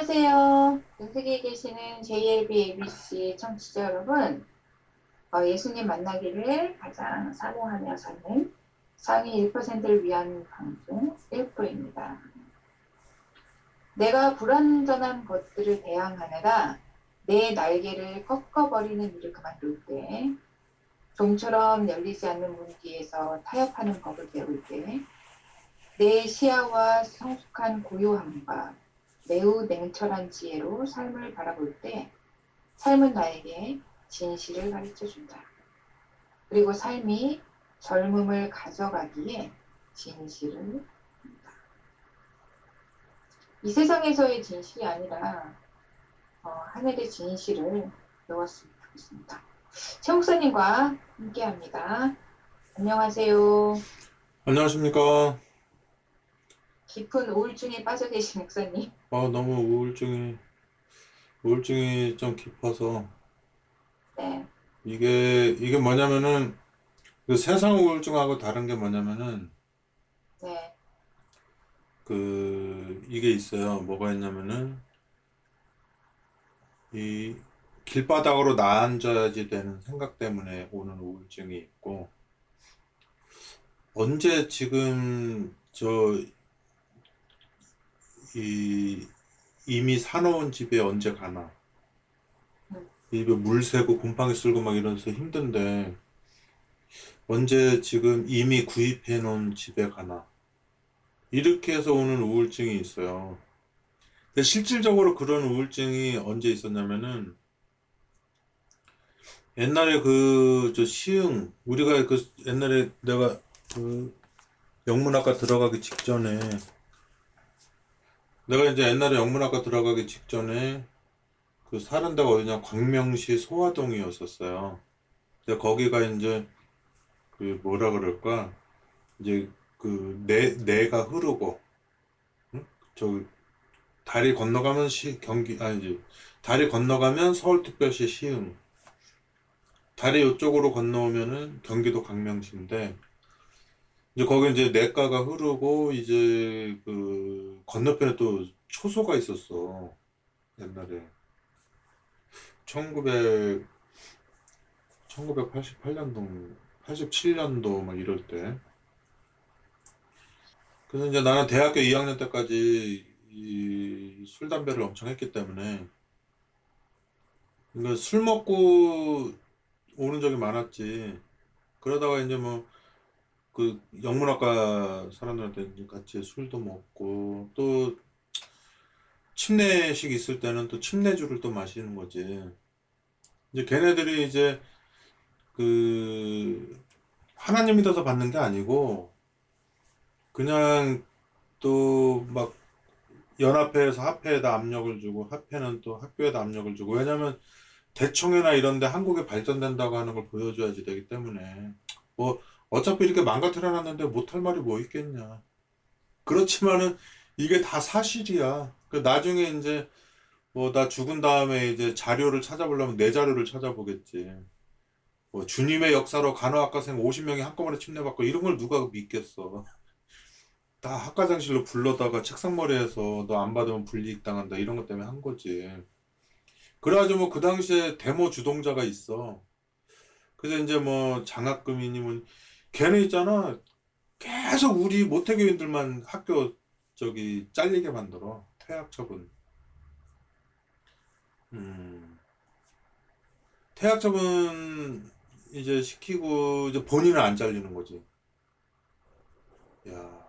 안녕하세요. 전 세계에 계시는 JLB ABC 청취자 여러분. 어, 예수님 만나기를 가장 사모하며 사는 상위 1%를 위한 방송 1%입니다. 내가 불완전한 것들을 대항하느라 내 날개를 꺾어버리는 일을 그만둘 때, 좀처럼 열리지 않는 문 뒤에서 타협하는 법을 배울 때, 내 시야와 성숙한 고요함과 매우 냉철한 지혜로 삶을 바라볼 때 삶은 나에게 진실을 가르쳐 준다. 그리고 삶이 젊음을 가져가기에 진실을 한다. 이 세상에서의 진실이 아니라 어, 하늘의 진실을 배웠으면 좋겠습니다. 최 목사님과 함께합니다. 안녕하세요. 안녕하십니까. 깊은 우울증에 빠져 계신 목사님. 아, 너무 우울증이, 우울증이 좀 깊어서, 네, 이게, 이게 뭐냐면은, 그 세상 우울증하고 다른 게 뭐냐면은, 네, 그, 이게 있어요. 뭐가 있냐면은, 이, 길바닥으로 나앉아야지 되는 생각 때문에 오는 우울증이 있고, 언제 지금, 저, 이, 이미 사놓은 집에 언제 가나. 입에 물 새고 곰팡이 쓸고 막 이러면서 힘든데, 언제 지금 이미 구입해 놓은 집에 가나. 이렇게 해서 오는 우울증이 있어요. 근데 실질적으로 그런 우울증이 언제 있었냐면은, 옛날에 그, 저 시흥, 우리가 그, 옛날에 내가 그, 영문학과 들어가기 직전에, 내가 이제 옛날에 영문학과 들어가기 직전에 그 사는 데가 어디냐 광명시 소화동이었었어요. 근데 거기가 이제 그 뭐라 그럴까 이제 그 내, 내가 흐르고 응? 저 다리 건너가면 시 경기 아니지 다리 건너가면 서울특별시 시흥 다리 이쪽으로 건너오면은 경기도 광명시인데 이제 거기 이제 내과가 흐르고 이제 그 건너편에 또 초소가 있었어. 옛날에. 1900 1988년도 87년도 막 이럴 때. 그래서 이제 나는 대학교 2학년 때까지 이 술 담배를 엄청 했기 때문에. 그러니까 술 먹고 오는 적이 많았지. 그러다가 이제 뭐 그 영문학과 사람들한테 같이 술도 먹고 또 침례식 있을 때는 또 침례주를 또 마시는 거지. 이제 걔네들이 이제 그 하나님 믿어서 받는 게 아니고 그냥 또 막 연합회에서 합회에다 압력을 주고 합회는 또 학교에다 압력을 주고 왜냐면 대청회나 이런 데 한국이 발전된다고 하는 걸 보여줘야지 되기 때문에 뭐 어차피 이렇게 망가뜨려 놨는데 못할 말이 뭐 있겠냐. 그렇지만은 이게 다 사실이야. 그 나중에 이제 뭐 나 죽은 다음에 이제 자료를 찾아보려면 내 자료를 찾아보겠지. 뭐 주님의 역사로 간호학과생 50명이 한꺼번에 침례받고 이런 걸 누가 믿겠어. 다 학과장실로 불러다가 책상머리에서 너 안 받으면 불이익 당한다 이런 것 때문에 한 거지. 그래가지고 뭐 그 당시에 데모 주동자가 있어. 그래서 이제 뭐 장학금이니 걔네 있잖아. 계속 우리 모태교인들만 학교 저기 잘리게 만들어. 퇴학 처분. 음. 퇴학 처분 이제 시키고 이제 본인은 안 잘리는 거지. 야,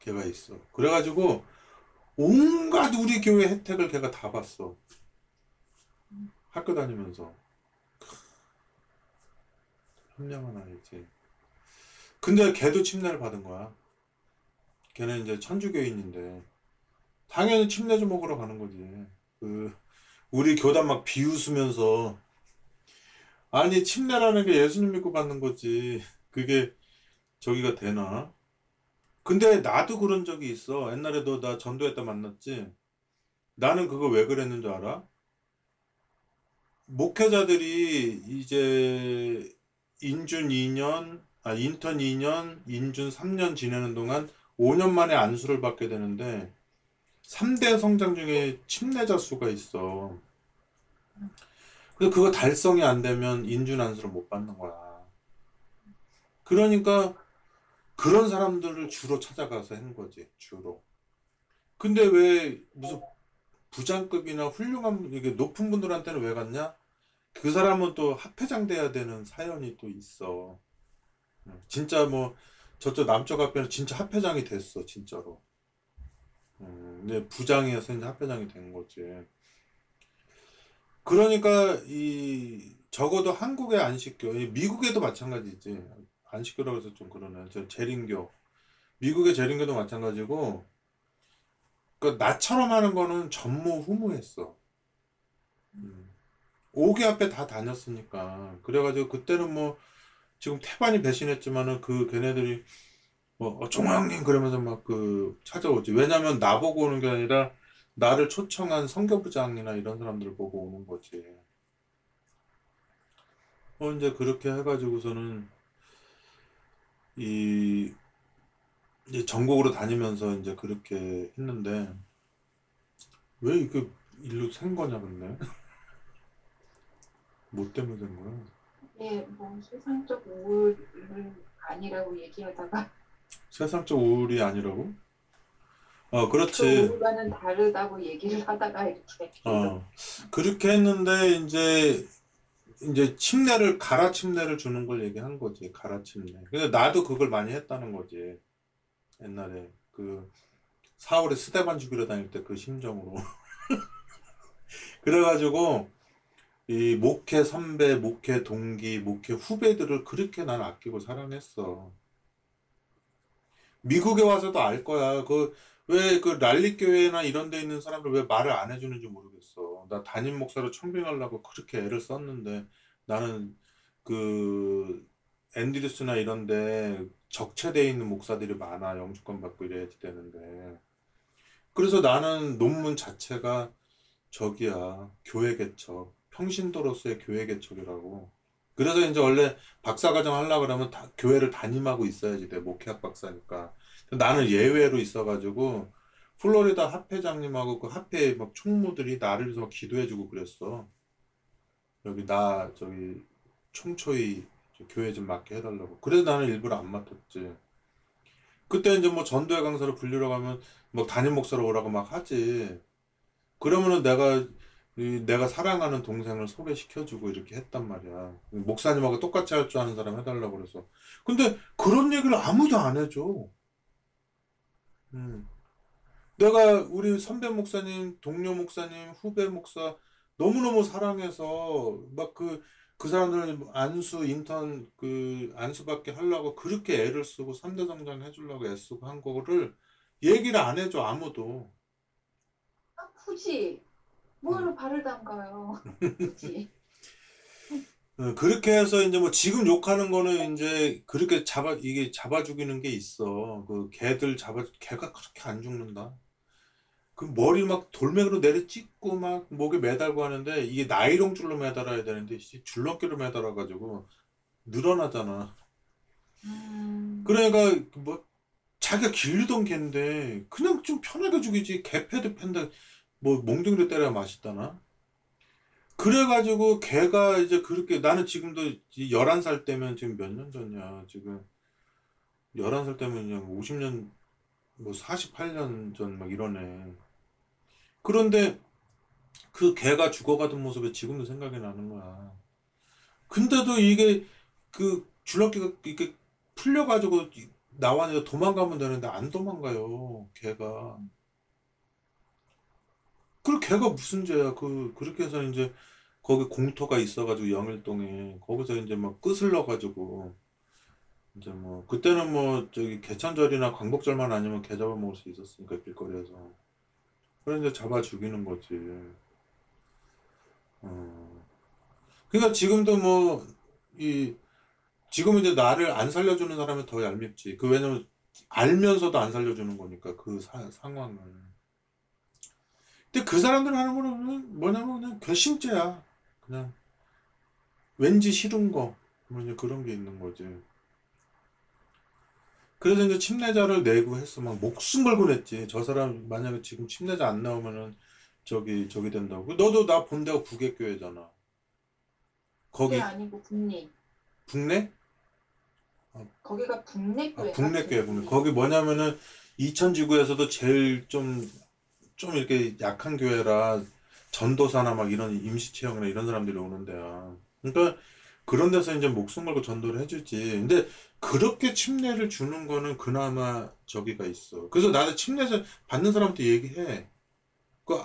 걔가 있어. 그래 가지고 온갖 우리 교회 혜택을 걔가 다 봤어. 학교 다니면서. 현명한 아이지. 근데 걔도 침례를 받은 거야. 걔는 이제 천주교인인데 당연히 침례 좀 먹으러 가는 거지. 그 우리 교단 막 비웃으면서 아니 침례라는 게 예수님 믿고 받는 거지. 그게 저기가 되나? 근데 나도 그런 적이 있어. 옛날에도 나 전도회 때 만났지. 나는 그거 왜 그랬는 줄 알아? 목회자들이 이제 인준 2년, 아, 인턴 2년, 인준 3년 지내는 동안 5년 만에 안수를 받게 되는데 3대 성장 중에 침례자 수가 있어. 그래서 그거 달성이 안 되면 인준 안수를 못 받는 거야. 그러니까 그런 사람들을 주로 찾아가서 한 거지, 주로. 근데 왜 무슨 부장급이나 훌륭한, 이게 높은 분들한테는 왜 갔냐? 그 사람은 또 합회장 돼야 되는 사연이 또 있어. 음, 진짜 뭐 저쪽 남쪽 학교는 진짜 합회장이 됐어, 진짜로. 음, 근데 부장이어서 이제 합회장이 된 거지. 그러니까 이 적어도 한국의 안식교, 이 미국에도 마찬가지지. 안식교라고 해서 좀 그러네. 저 재림교. 미국의 재림교도 마찬가지고, 그 나처럼 하는 거는 전무 후무했어. 음. 5개 앞에 다 다녔으니까. 그래가지고 그때는 뭐 지금 태반이 배신했지만은 그 걔네들이 뭐 어, 종황님 그러면서 막 그 찾아오지. 왜냐면 나보고 오는 게 아니라 나를 초청한 선교부장이나 이런 사람들을 보고 오는 거지. 어 이제 그렇게 해가지고서는 이 이제 전국으로 다니면서 이제 그렇게 했는데 왜 이렇게 일로 샌 거냐 근데 뭐 때문에 된 거야? 예, 뭐 세상적 우울을 아니라고 얘기하다가 세상적 우울이 아니라고? 어, 그 그렇지. 우울과는 다르다고 얘기를 하다가 이렇게 어, 그렇게 했는데 이제 이제 침례를 가라 침례를 주는 걸 얘기한 거지. 가라 침례. 근데 나도 그걸 많이 했다는 거지. 옛날에 그 4월에 스테반 죽이러 다닐 때 그 심정으로. 그래가지고 이 목회 선배, 목회 동기, 목회 후배들을 그렇게 난 아끼고 사랑했어. 미국에 와서도 알 거야. 그 왜그 랄리 교회나 이런 데 있는 사람들 왜 말을 안 해주는지 모르겠어. 나 담임 목사로 청빙하려고 그렇게 애를 썼는데 나는 그 앤드류스나 이런 데 적체돼 있는 목사들이 많아. 영주권 받고 이래야지 되는데. 그래서 나는 논문 자체가 저기야. 교회 개척. 평신도로서의 교회 개척이라고. 그래서 이제 원래 박사과정 하려고 그러면 다 교회를 담임하고 있어야지 돼. 목회학 박사니까. 나는 예외로 있어가지고 플로리다 합회장님하고 그 합회 막 총무들이 나를 막 기도해주고 그랬어. 여기 나 저기 총초이 교회 좀 맡게 해달라고. 그래서 나는 일부러 안 맡았지. 그때 이제 뭐 전도회 강사로 불리러 가면 뭐 담임 목사로 오라고 막 하지. 그러면은 내가 이 내가 사랑하는 동생을 소개시켜주고 이렇게 했단 말이야. 목사님하고 똑같이 할 줄 아는 사람 해달라고 그래서. 근데 그런 얘기를 아무도 안 해줘. 음. 내가 우리 선배 목사님, 동료 목사님, 후배 목사 너무너무 사랑해서 막 그, 그 사람들은 안수, 인턴 그 안수받게 하려고 그렇게 애를 쓰고 3대 성장 해주려고 애쓰고 한 거를 얘기를 안 해줘, 아무도. 아, 굳이 뭐하러 발을 담가요? 굳이 어, 그렇게 해서 이제 뭐 지금 욕하는 거는 이제 그렇게 잡아 이게 잡아 죽이는 게 있어. 그 개들 잡아 개가 그렇게 안 죽는다. 그 머리 막 돌멩이로 내려 찢고 막 목에 매달고 하는데 이게 나이롱 줄로 매달아야 되는데 씨, 줄넘기로 매달아 가지고 늘어나잖아. 음, 그러니까 뭐 자기가 길르던 개인데 그냥 좀 편하게 죽이지 개 패도 팬다 뭐 몽둥이로 때려야 맛있다나? 그래가지고 걔가 이제 그렇게 나는 지금도 11살 때면 지금 몇 년 전이야? 지금 11살 때면 그냥 50년 뭐 48년 전 막 이러네. 그런데 그 걔가 죽어가던 모습이 지금도 생각이 나는 거야. 근데도 이게 그 줄넘기가 이렇게 풀려가지고 나와서 도망가면 되는데 안 도망가요 그 걔가 무슨 죄야? 그 그렇게 해서 이제 거기 공터가 있어가지고 영일동에 거기서 이제 막 끝을 넣어가지고 이제 뭐 그때는 뭐 저기 개천절이나 광복절만 아니면 개 잡아 먹을 수 있었으니까 길거리에서 그래 이제 잡아 죽이는 거지. 어. 그러니까 지금도 뭐 이 지금 이제 나를 안 살려주는 사람이 더 얄밉지. 그 왜냐면 알면서도 안 살려주는 거니까 그 사- 상황을. 근데 그 사람들 하는 거는 뭐냐면 그냥 괘씸죄야. 그냥 왠지 싫은 거. 뭐 이제 그런 게 있는 거지. 그래서 이제 침례자를 내고 했어. 막 목숨 걸고 냈지. 저 사람 만약에 지금 침례자 안 나오면은 저기 저기 된다고. 너도 나 본 데가 북외교회잖아. 거기 아니고 국내. 국내? 거기가 국내 아, 교회. 국내 교회 국내. 거기 뭐냐면은 이천지구에서도 제일 좀 좀 이렇게 약한 교회라 전도사나 막 이런 임시체형이나 이런 사람들이 오는 데야. 그러니까 그런 데서 이제 목숨 걸고 전도를 해주지. 근데 그렇게 침례를 주는 거는 그나마 저기가 있어. 그래서 나도 침례자 받는 사람한테 얘기해. 그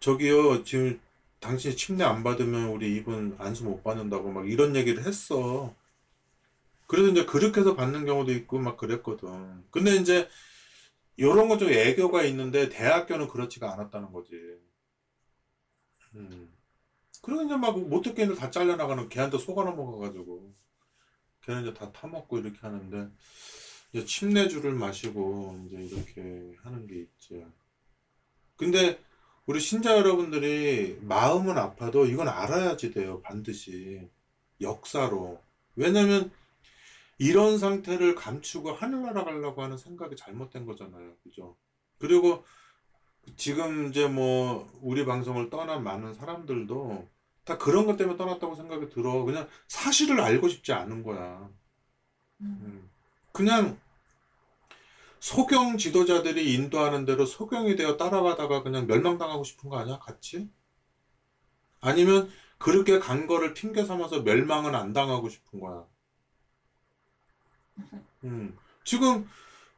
저기요 지금 당신이 침례 안 받으면 우리 이분 안수 못 받는다고 막 이런 얘기를 했어. 그래서 이제 그렇게 해서 받는 경우도 있고 막 그랬거든. 근데 이제 요런 건 좀 애교가 있는데 대학교는 그렇지가 않았다는 거지. 음. 그리고 이제 막 못듣게 애들 다 잘려나가는 걔한테 속아 넘어가가지고 걔는 이제 다 타먹고 이렇게 하는데 이제 침례주를 마시고 이제 이렇게 하는 게 있지. 근데 우리 신자 여러분들이 마음은 아파도 이건 알아야지 돼요. 반드시. 역사로. 왜냐면 이런 상태를 감추고 하늘나라 가려고 하는 생각이 잘못된 거잖아요. 그죠? 그리고 지금 이제 뭐 우리 방송을 떠난 많은 사람들도 다 그런 것 때문에 떠났다고 생각이 들어. 그냥 사실을 알고 싶지 않은 거야. 음. 음. 그냥 소경 지도자들이 인도하는 대로 소경이 되어 따라가다가 그냥 멸망당하고 싶은 거 아니야? 같이? 아니면 그렇게 간 거를 핑계 삼아서 멸망은 안 당하고 싶은 거야. 음. 지금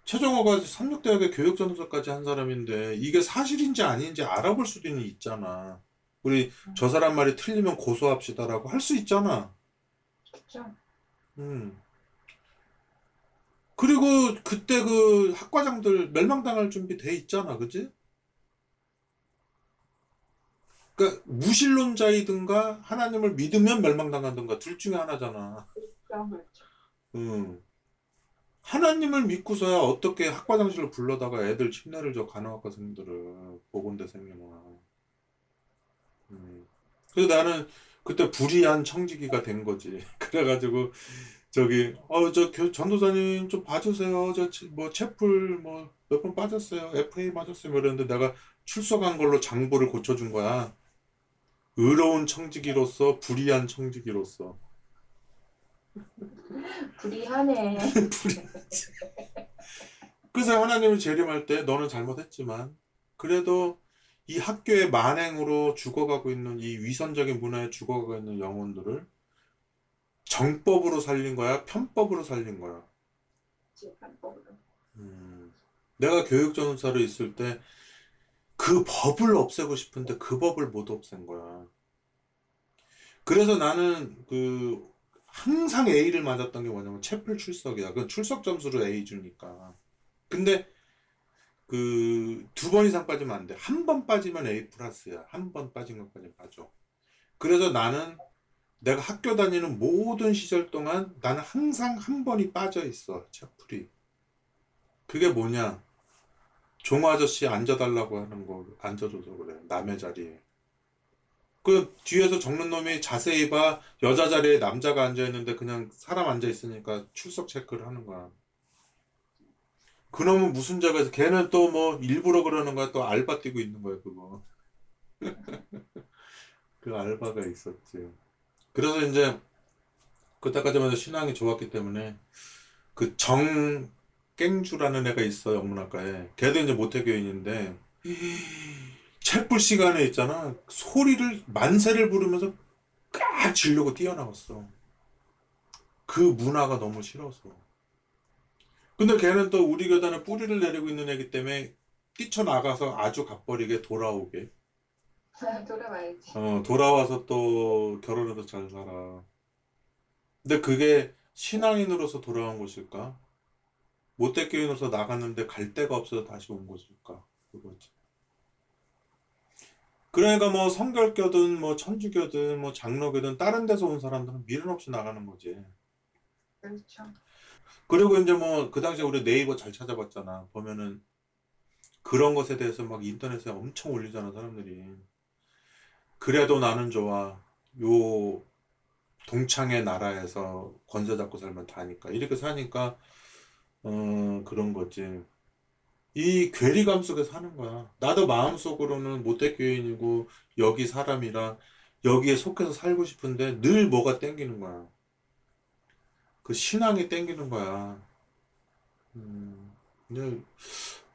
최정호가 삼육대학의 교육전도사까지 한 사람인데 이게 사실인지 아닌지 알아볼 수도 있잖아. 우리 저 사람 말이 틀리면 고소합시다라고 할 수 있잖아. 그렇죠. 음. 그리고 그때 그 학과장들 멸망당할 준비 돼 있잖아, 그지? 그러니까 무신론자이든가 하나님을 믿으면 멸망당하든가 둘 중에 하나잖아. 그런 거죠. 음. 하나님을 믿고서야 어떻게 학과장실로 불러다가 애들 침례를 줘 간호학과생들을 보건대생이나. 음. 그래서 나는 그때 불의한 청지기가 된 거지. 그래가지고 저기 어저 전도사님 좀 봐주세요. 저뭐 채플 뭐 몇 번 빠졌어요. FA 맞았어요. 뭐 이랬는데 내가 출석한 걸로 장부를 고쳐준 거야. 의로운 청지기로서 불의한 청지기로서. 불이하네. 그래서 하나님을 재림할 때 너는 잘못했지만 그래도 이 학교의 만행으로 죽어가고 있는 이 위선적인 문화에 죽어가고 있는 영혼들을 정법으로 살린 거야? 편법으로 살린 거야? 음, 내가 교육 전사로 있을 때 그 법을 없애고 싶은데 그 법을 못 없앤 거야. 그래서 나는 그 항상 A를 맞았던 게 뭐냐면 채플 출석이야. 그 출석 점수로 A 주니까. 근데 그 두 번 이상 빠지면 안 돼. 한 번 빠지면 A 플러스야. 한 번 빠진 것까지 빠져. 그래서 나는 내가 학교 다니는 모든 시절 동안 나는 항상 한 번이 빠져 있어. 채플이. 그게 뭐냐? 종 아저씨 앉아달라고 하는 거 앉아줘서 그래. 남의 자리에. 그 뒤에서 적는 놈이 자세히 봐 여자 자리에 남자가 앉아 있는데 그냥 사람 앉아 있으니까 출석 체크를 하는 거야. 그놈은 무슨 자가에서 걔는 또 뭐 일부러 그러는 거야 또 알바 뛰고 있는 거야 그거. 그 알바가 있었지. 그래서 이제 그때까지만 해도 신앙이 좋았기 때문에 그 정깽주라는 애가 있어 영문학과에 걔도 이제 모태교인인데 채불 시간에 있잖아 소리를 만세를 부르면서 깍 지르고 뛰어나왔어 그 문화가 너무 싫어서 근데 걔는 또 우리 교단에 뿌리를 내리고 있는 애기 때문에 뛰쳐나가서 아주 갓버리게 돌아오게 돌아와야지. 어, 돌아와서 또 결혼해서 잘 살아. 근데 그게 신앙인으로서 돌아온 것일까? 못됐교인으로서 나갔는데 갈 데가 없어서 다시 온 것일까? 그거지. 그러니까 뭐 성결교든 뭐 천주교든 뭐 장로교든 다른 데서 온 사람들은 미련 없이 나가는 거지. 그렇죠. 그리고 이제 뭐 그 당시에 우리 네이버 잘 찾아봤잖아. 보면은 그런 것에 대해서 막 인터넷에 엄청 올리잖아, 사람들이. 그래도 나는 좋아. 요 동창의 나라에서 권세 잡고 살면 다니까 이렇게 사니까 어 그런 거지. 이 괴리감 속에 사는 거야. 나도 마음속으로는 모태교인이고 여기 사람이라 여기에 속해서 살고 싶은데 늘 뭐가 땡기는 거야. 그 신앙이 땡기는 거야. 음, 그냥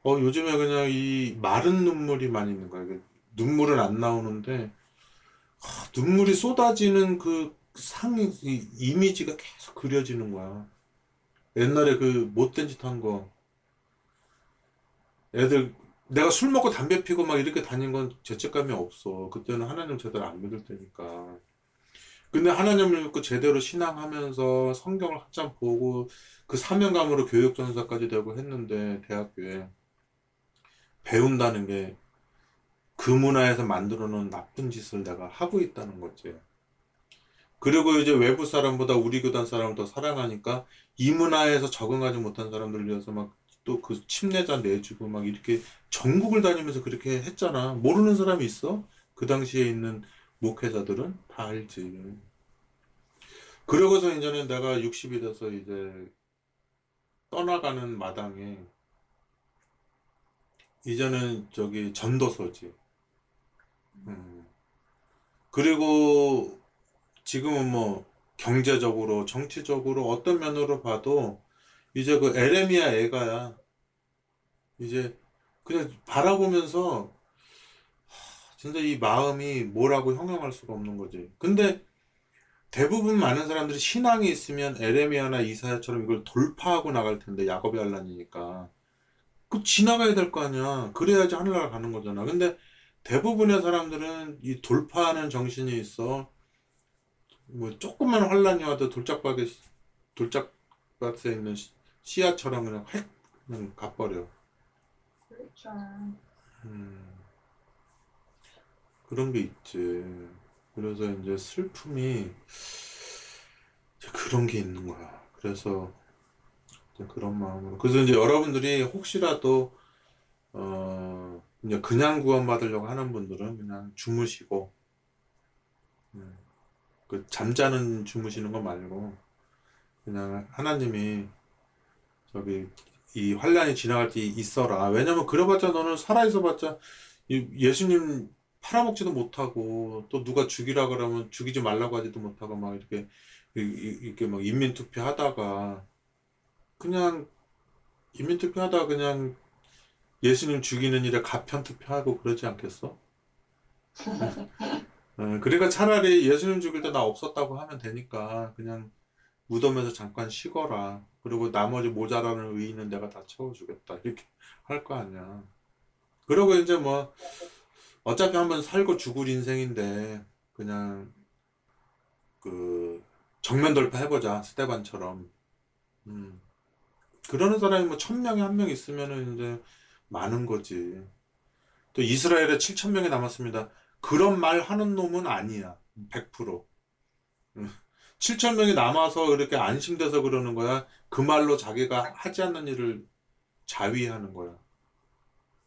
어 요즘에 그냥 이 마른 눈물이 많이 있는 거야. 눈물은 안 나오는데 아, 눈물이 쏟아지는 그 상이 이 이미지가 계속 그려지는 거야. 옛날에 그 못된 짓 한 거. 애들 내가 술 먹고 담배 피고 막 이렇게 다닌 건 죄책감이 없어. 그때는 하나님 제대로 안 믿을 때니까. 근데 하나님을 믿고 제대로 신앙하면서 성경을 한참 보고 그 사명감으로 교육 전사까지 되고 했는데 대학교에 배운다는 게 그 문화에서 만들어 놓은 나쁜 짓을 내가 하고 있다는 거지. 그리고 이제 외부 사람보다 우리 교단 사람을 더 사랑하니까 이 문화에서 적응하지 못한 사람들 위해서 막 또 그 침례자 내주고 막 이렇게 전국을 다니면서 그렇게 했잖아. 모르는 사람이 있어? 그 당시에 있는 목회자들은 다 알지. 그러고서 이제는 내가 60이 돼서 이제 떠나가는 마당에 이제는 저기 전도서지. 음. 그리고 지금은 뭐 경제적으로, 정치적으로 어떤 면으로 봐도 이제 그 에레미야 애가야. 이제 그냥 바라보면서 하, 진짜 이 마음이 뭐라고 형용할 수가 없는 거지. 근데 대부분 많은 사람들이 신앙이 있으면 에레미야나 이사야처럼 이걸 돌파하고 나갈 텐데 야곱의 환란이니까 그 지나가야 될 거 아니야. 그래야지 하늘나라 가는 거잖아. 근데 대부분의 사람들은 이 돌파하는 정신이 있어. 뭐 조금만 환란이 와도 돌짝밭에 돌짝밭에 있는 시- 씨앗처럼 그냥 확 그냥 가버려. 그렇죠. 음, 그런 게 있지. 그래서 이제 슬픔이 그런 게 있는 거야. 그래서 그런 마음으로. 그래서 이제 여러분들이 혹시라도 어 이제 그냥 구원받으려고 하는 분들은 그냥 주무시고 음, 그 잠자는 주무시는 거 말고 그냥 하나님이 저기 이 환란이 지나갈 때 있어라. 왜냐면 그래봤자 너는 살아있어봤자 이 예수님 팔아먹지도 못하고 또 누가 죽이라 그러면 죽이지 말라고 하지도 못하고 막 이렇게 이- 이렇게 막 인민투표 하다가 그냥 인민투표 하다가 그냥 예수님 죽이는 일에 가편투표하고 그러지 않겠어? 어, 그러니까 차라리 예수님 죽일 때 나 없었다고 하면 되니까 그냥 무덤에서 잠깐 쉬거라. 그리고 나머지 모자라는 의인은 내가 다 채워주겠다. 이렇게 할 거 아니야. 그러고 이제 뭐 어차피 한번 살고 죽을 인생인데 그냥 그 정면 돌파 해보자. 스테반처럼. 음. 그러는 사람이 뭐 천 명에 한 명 있으면은 이제 많은 거지. 또 이스라엘에 7천 명이 남았습니다. 그런 말 하는 놈은 아니야. 100%. 7천 명이 남아서 이렇게 안심돼서 그러는 거야. 그 말로 자기가 하지 않는 일을 자위하는 거야.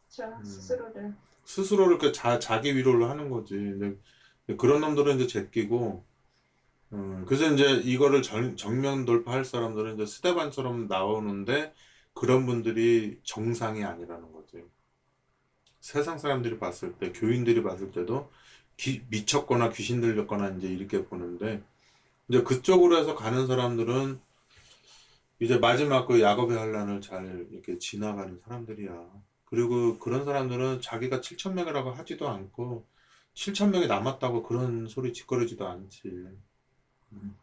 그렇죠. 음. 스스로를. 스스로를 그 자, 자기 위로를 하는 거지. 근데 그런 놈들은 이제 제끼고, 음, 그래서 이제 이거를 정, 정면 돌파할 사람들은 이제 스테반처럼 나오는데 그런 분들이 정상이 아니라는 거지. 세상 사람들이 봤을 때, 교인들이 봤을 때도 기- 미쳤거나 귀신 들렸거나 이제 이렇게 보는데, 이제 그쪽으로 해서 가는 사람들은 이제 마지막 그 야곱의 환란을 잘 이렇게 지나가는 사람들이야. 그리고 그런 사람들은 자기가 7천 명이라고 하지도 않고 7천 명이 남았다고 그런 소리 짓거리지도 않지. 음.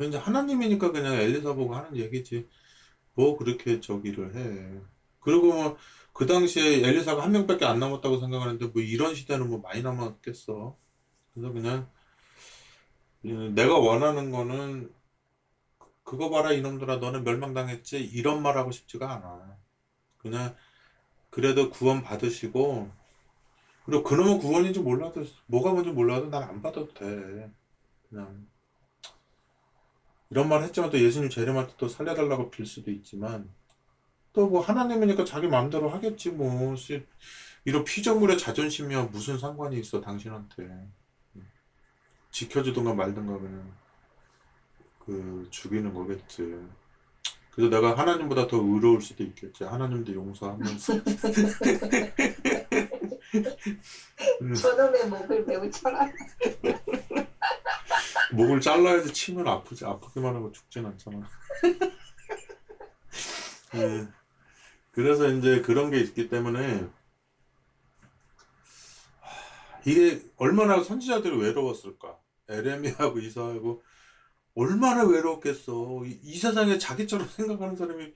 이제 하나님이니까 그냥 엘리사 보고 하는 얘기지. 뭐 그렇게 저기를 해. 그리고 뭐 그 당시에 엘리사가 한 명밖에 안 남았다고 생각하는데 뭐 이런 시대는 뭐 많이 남았겠어. 그래서 그냥 음, 내가 원하는 거는 그거 봐라 이놈들아 너는 멸망당했지 이런 말 하고 싶지가 않아. 그냥 그래도 구원 받으시고 그리고 그놈은 구원인지 몰라도 뭐가 뭔지 몰라도 난 안 받아도 돼. 그냥 이런 말 했지만 또 예수님 재림할 때 또 살려달라고 빌 수도 있지만 또 뭐 하나님이니까 자기 마음대로 하겠지 뭐 씨, 이런 피조물의 자존심이야 무슨 상관이 있어 당신한테. 지켜주든가 말든가 그냥 그 죽이는 거겠지. 그래서 내가 하나님보다 더 의로울 수도 있겠지. 하나님도 용서하면서. 음, 저놈의 목을 매우 쳐라. 목을 잘라야지 치면 아프지. 아프기만 하고 죽진 않잖아. 음, 그래서 이제 그런 게 있기 때문에 하, 이게 얼마나 선지자들이 외로웠을까? 에레미야하고 이사하고 얼마나 외로웠겠어. 이, 이 세상에 자기처럼 생각하는 사람이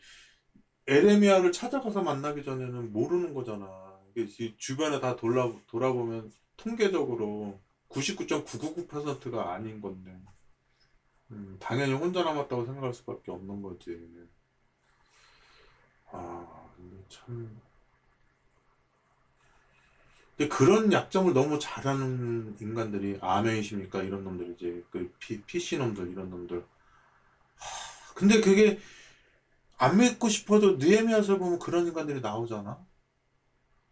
에레미야를 찾아가서 만나기 전에는 모르는 거잖아. 이게 지- 주변에 다 돌아, 돌아보면 통계적으로 99.999%가 아닌 건데. 음, 당연히 혼자 남았다고 생각할 수밖에 없는 거지. 아, 참. 근데 그런 약점을 너무 잘하는 인간들이 아멘이십니까? 이런 놈들이지. 그 피, PC 놈들, 이런 놈들. 하, 근데 그게 안 믿고 싶어도 느헤미야서 보면 그런 인간들이 나오잖아.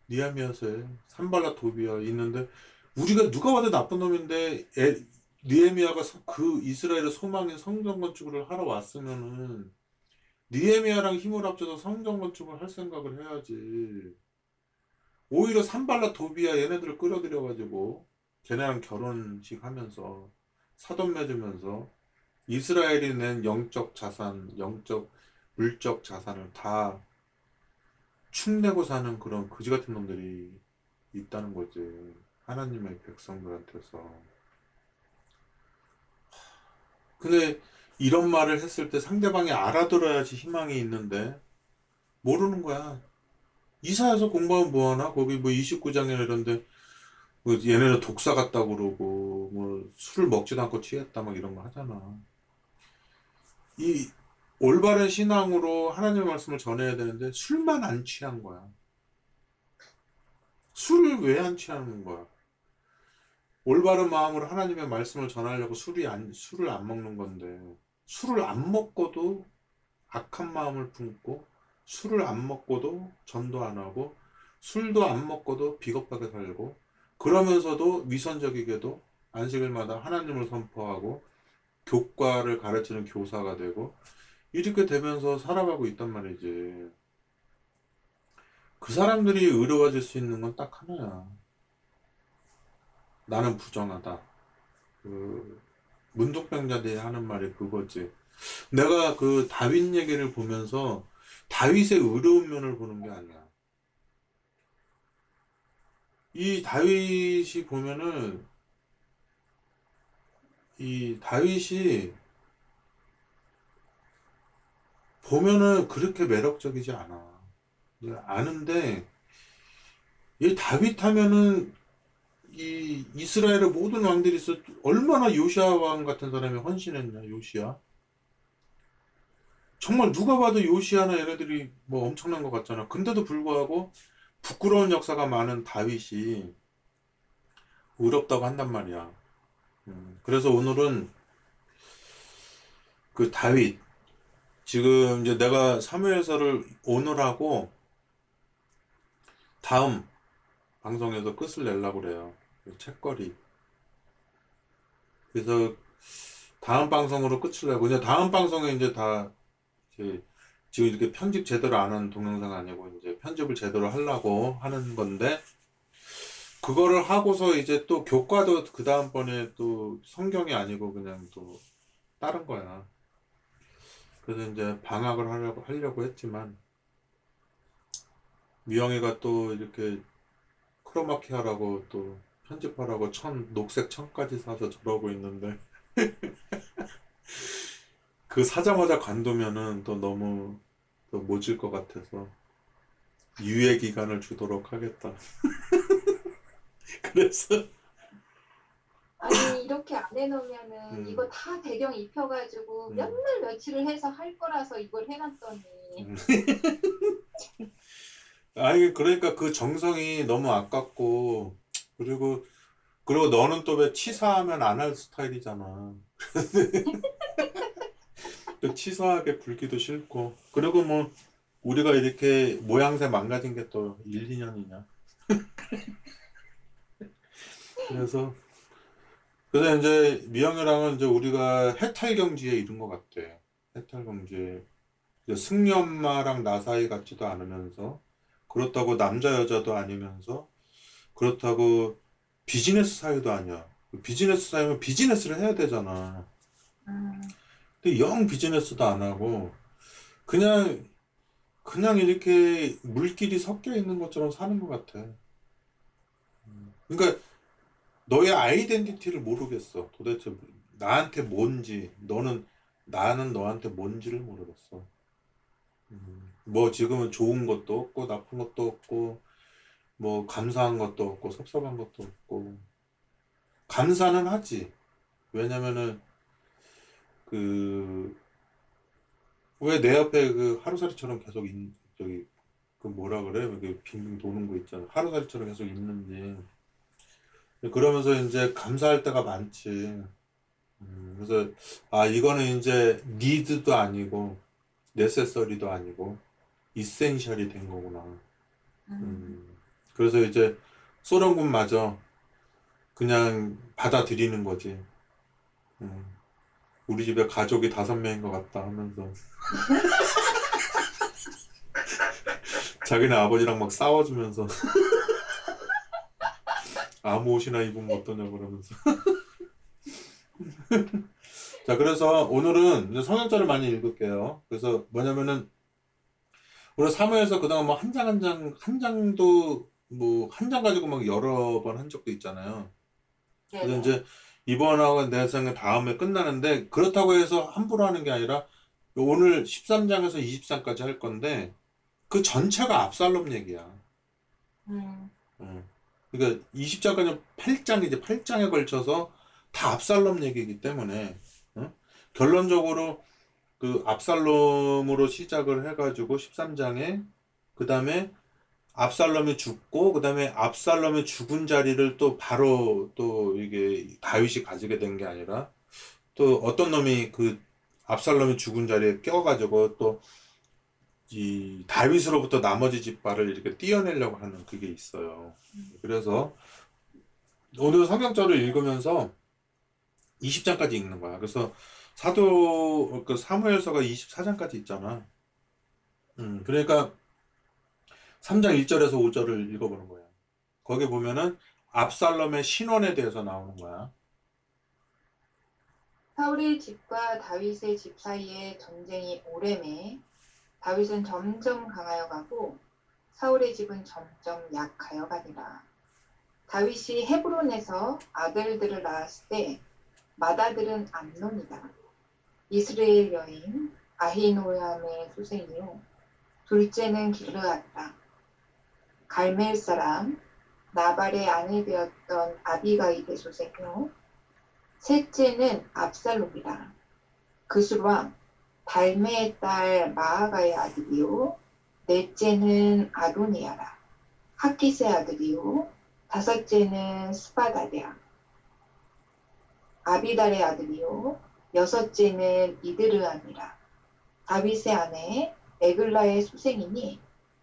느헤미야서에 산발라 도비아 있는데 우리가 누가 봐도 나쁜 놈인데 에, 느헤미야가 서- 그 이스라엘의 소망인 성전 건축을 하러 왔으면은 느헤미야랑 힘을 합쳐서 성전 건축을 할 생각을 해야지. 오히려 산발라 도비아 얘네들을 끌어들여가지고 걔네랑 결혼식 하면서 사돈 맺으면서 이스라엘이 낸 영적 자산, 영적 물적 자산을 다 축내고 사는 그런 그지 같은 놈들이 있다는 거지. 하나님의 백성들한테서. 근데 이런 말을 했을 때 상대방이 알아들어야지 희망이 있는데 모르는 거야. 이사야서 공부하면 뭐하나? 거기 뭐 29장에 이런데 뭐 얘네는 독사 같다고 그러고 뭐 술을 먹지도 않고 취했다 막 이런 거 하잖아. 이 올바른 신앙으로 하나님의 말씀을 전해야 되는데 술만 안 취한 거야. 술을 왜 안 취하는 거야? 올바른 마음으로 하나님의 말씀을 전하려고 술이 안, 술을 안 먹는 건데 술을 안 먹고도 악한 마음을 품고 술을 안 먹고도 전도 안 하고 술도 안 먹고도 비겁하게 살고 그러면서도 위선적이게도 안식일마다 하나님을 선포하고 교과를 가르치는 교사가 되고 이렇게 되면서 살아가고 있단 말이지. 그 사람들이 의로워질 수 있는 건 딱 하나야. 나는 부정하다. 그 문독병자들이 하는 말이 그거지. 내가 그 다윗 얘기를 보면서 다윗의 의로운 면을 보는 게 아니야. 이 다윗이 보면은 이 다윗이 보면은 그렇게 매력적이지 않아. 네, 아는데 이 다윗 하면은 이 이스라엘의 모든 왕들이 있어 얼마나 요시아 왕 같은 사람이 헌신했냐 요시아 정말 누가 봐도 요시아나 얘네들이 뭐 엄청난 것 같잖아 근데도 불구하고 부끄러운 역사가 많은 다윗이 의롭다고 한단 말이야 음, 그래서 오늘은 그 다윗 지금 이제 내가 사무엘서를 오늘 하고 다음 방송에서 끝을 내려고 그래요. 그 책거리. 그래서 다음 방송으로 끝을 내고 이제 다음 방송에 이제 다 지금 이렇게 편집 제대로 안 하는 동영상 아니고 이제 편집을 제대로 하려고 하는 건데 그거를 하고서 이제 또 교과도 그 다음번에 또 성경이 아니고 그냥 또 다른 거야. 그래서 이제 방학을 하려고 하려고 했지만 미영이가 또 이렇게 크로마키 하라고 또 편집하라고 천 녹색 천까지 사서 저러고 있는데 그 사자마자 관두면은 또 너무 또 모질 것 같아서 유예 기간을 주도록 하겠다. 그래서 아니 이렇게 안 해놓으면은 음. 이거 다 배경 입혀가지고 음. 몇날 며칠을 해서 할 거라서 이걸 해놨더니 음. 아니 그러니까 그 정성이 너무 아깝고 그리고 그리고 너는 또 왜 치사하면 안 할 스타일이잖아. 또 치사하게 굴기도 싫고 그리고 뭐 우리가 이렇게 모양새 망가진 게 또 1, 2년이냐. 그래서 그래서 이제 미영이랑은 이제 우리가 해탈 경지에 이른 것 같아. 해탈 경지에. 이제 승려 엄마랑 나 사이 같지도 않으면서, 그렇다고 남자 여자도 아니면서, 그렇다고 비즈니스 사이도 아니야. 비즈니스 사이면 비즈니스를 해야 되잖아. 음, 근데 영 비즈니스도 안 하고, 그냥, 그냥 이렇게 물끼리 섞여 있는 것처럼 사는 것 같아. 그러니까 너의 아이덴티티를 모르겠어. 도대체 나한테 뭔지, 너는, 나는 너한테 뭔지를 모르겠어. 음, 뭐 지금은 좋은 것도 없고, 나쁜 것도 없고, 뭐 감사한 것도 없고, 섭섭한 것도 없고. 감사는 하지. 왜냐면은, 그, 왜내 옆에 그 하루살이처럼 계속 있, 저기, 그 뭐라 그래? 그 빙빙 도는 거 있잖아. 하루살이처럼 계속 있는지. 그러면서 이제 감사할 때가 많지. 음, 그래서, 아, 이거는 이제 니드도 아니고, 네세서리도 아니고, 이센셜이 된 거구나. 음, 음, 그래서 이제 소련군마저 그냥 받아들이는 거지. 음, 우리 집에 가족이 다섯 명인 것 같다 하면서. 자기네 아버지랑 막 싸워주면서. 아무 옷이나 입으면 어떠냐 그러면서. 자, 그래서 오늘은 이제 성경절을 많이 읽을게요. 그래서 뭐냐면은 우리 사무엘서 그동안 뭐 한 장 한 장, 한 장도 뭐 한 장 가지고 막 여러 번 한 적도 있잖아요. 그래서 네네. 이제 이번하고 내 생각 다음에 끝나는데 그렇다고 해서 함부로 하는 게 아니라 오늘 13장에서 23까지 할 건데 그 전체가 압살롬 얘기야. 음, 음. 그러니까 20장까지 8장이지 8장에 걸쳐서 다 압살롬 얘기이기 때문에 응? 결론적으로 그 압살롬으로 시작을 해가지고 13장에 그 다음에 압살롬이 죽고 그 다음에 압살롬이 죽은 자리를 또 바로 또 이게 다윗이 가지게 된 게 아니라 또 어떤 놈이 그 압살롬이 죽은 자리에 껴가지고 또 이 다윗으로부터 나머지 집발을 이렇게 떼어내려고 하는 그게 있어요. 그래서 오늘 성경절을 읽으면서 20장까지 읽는 거야. 그래서 사도 그 사무엘서가 24장까지 있잖아. 음, 그러니까 3장 1절에서 5절을 읽어보는 거야. 거기 보면은 압살롬의 신원에 대해서 나오는 거야. 사울의 집과 다윗의 집 사이에 전쟁이 오래매 다윗은 점점 강하여 가고 사울의 집은 점점 약하여 가니라. 다윗이 헤브론에서 아들들을 낳았을 때 맏아들은 암논이다. 이스라엘 여인 아히노암의 소생이요. 둘째는 길르앗다. 갈멜 사람 나발의 아내 되었던 아비가일의 소생이요. 셋째는 압살롬이라. 그술왕 달메의 딸 마아가의 아들이요. 넷째는 아도니아라. 하키스의 아들이요. 다섯째는 스바다랴. 아비달의 아들이요. 여섯째는 이드르암이라. 다윗의 아내 에글라의 수생이니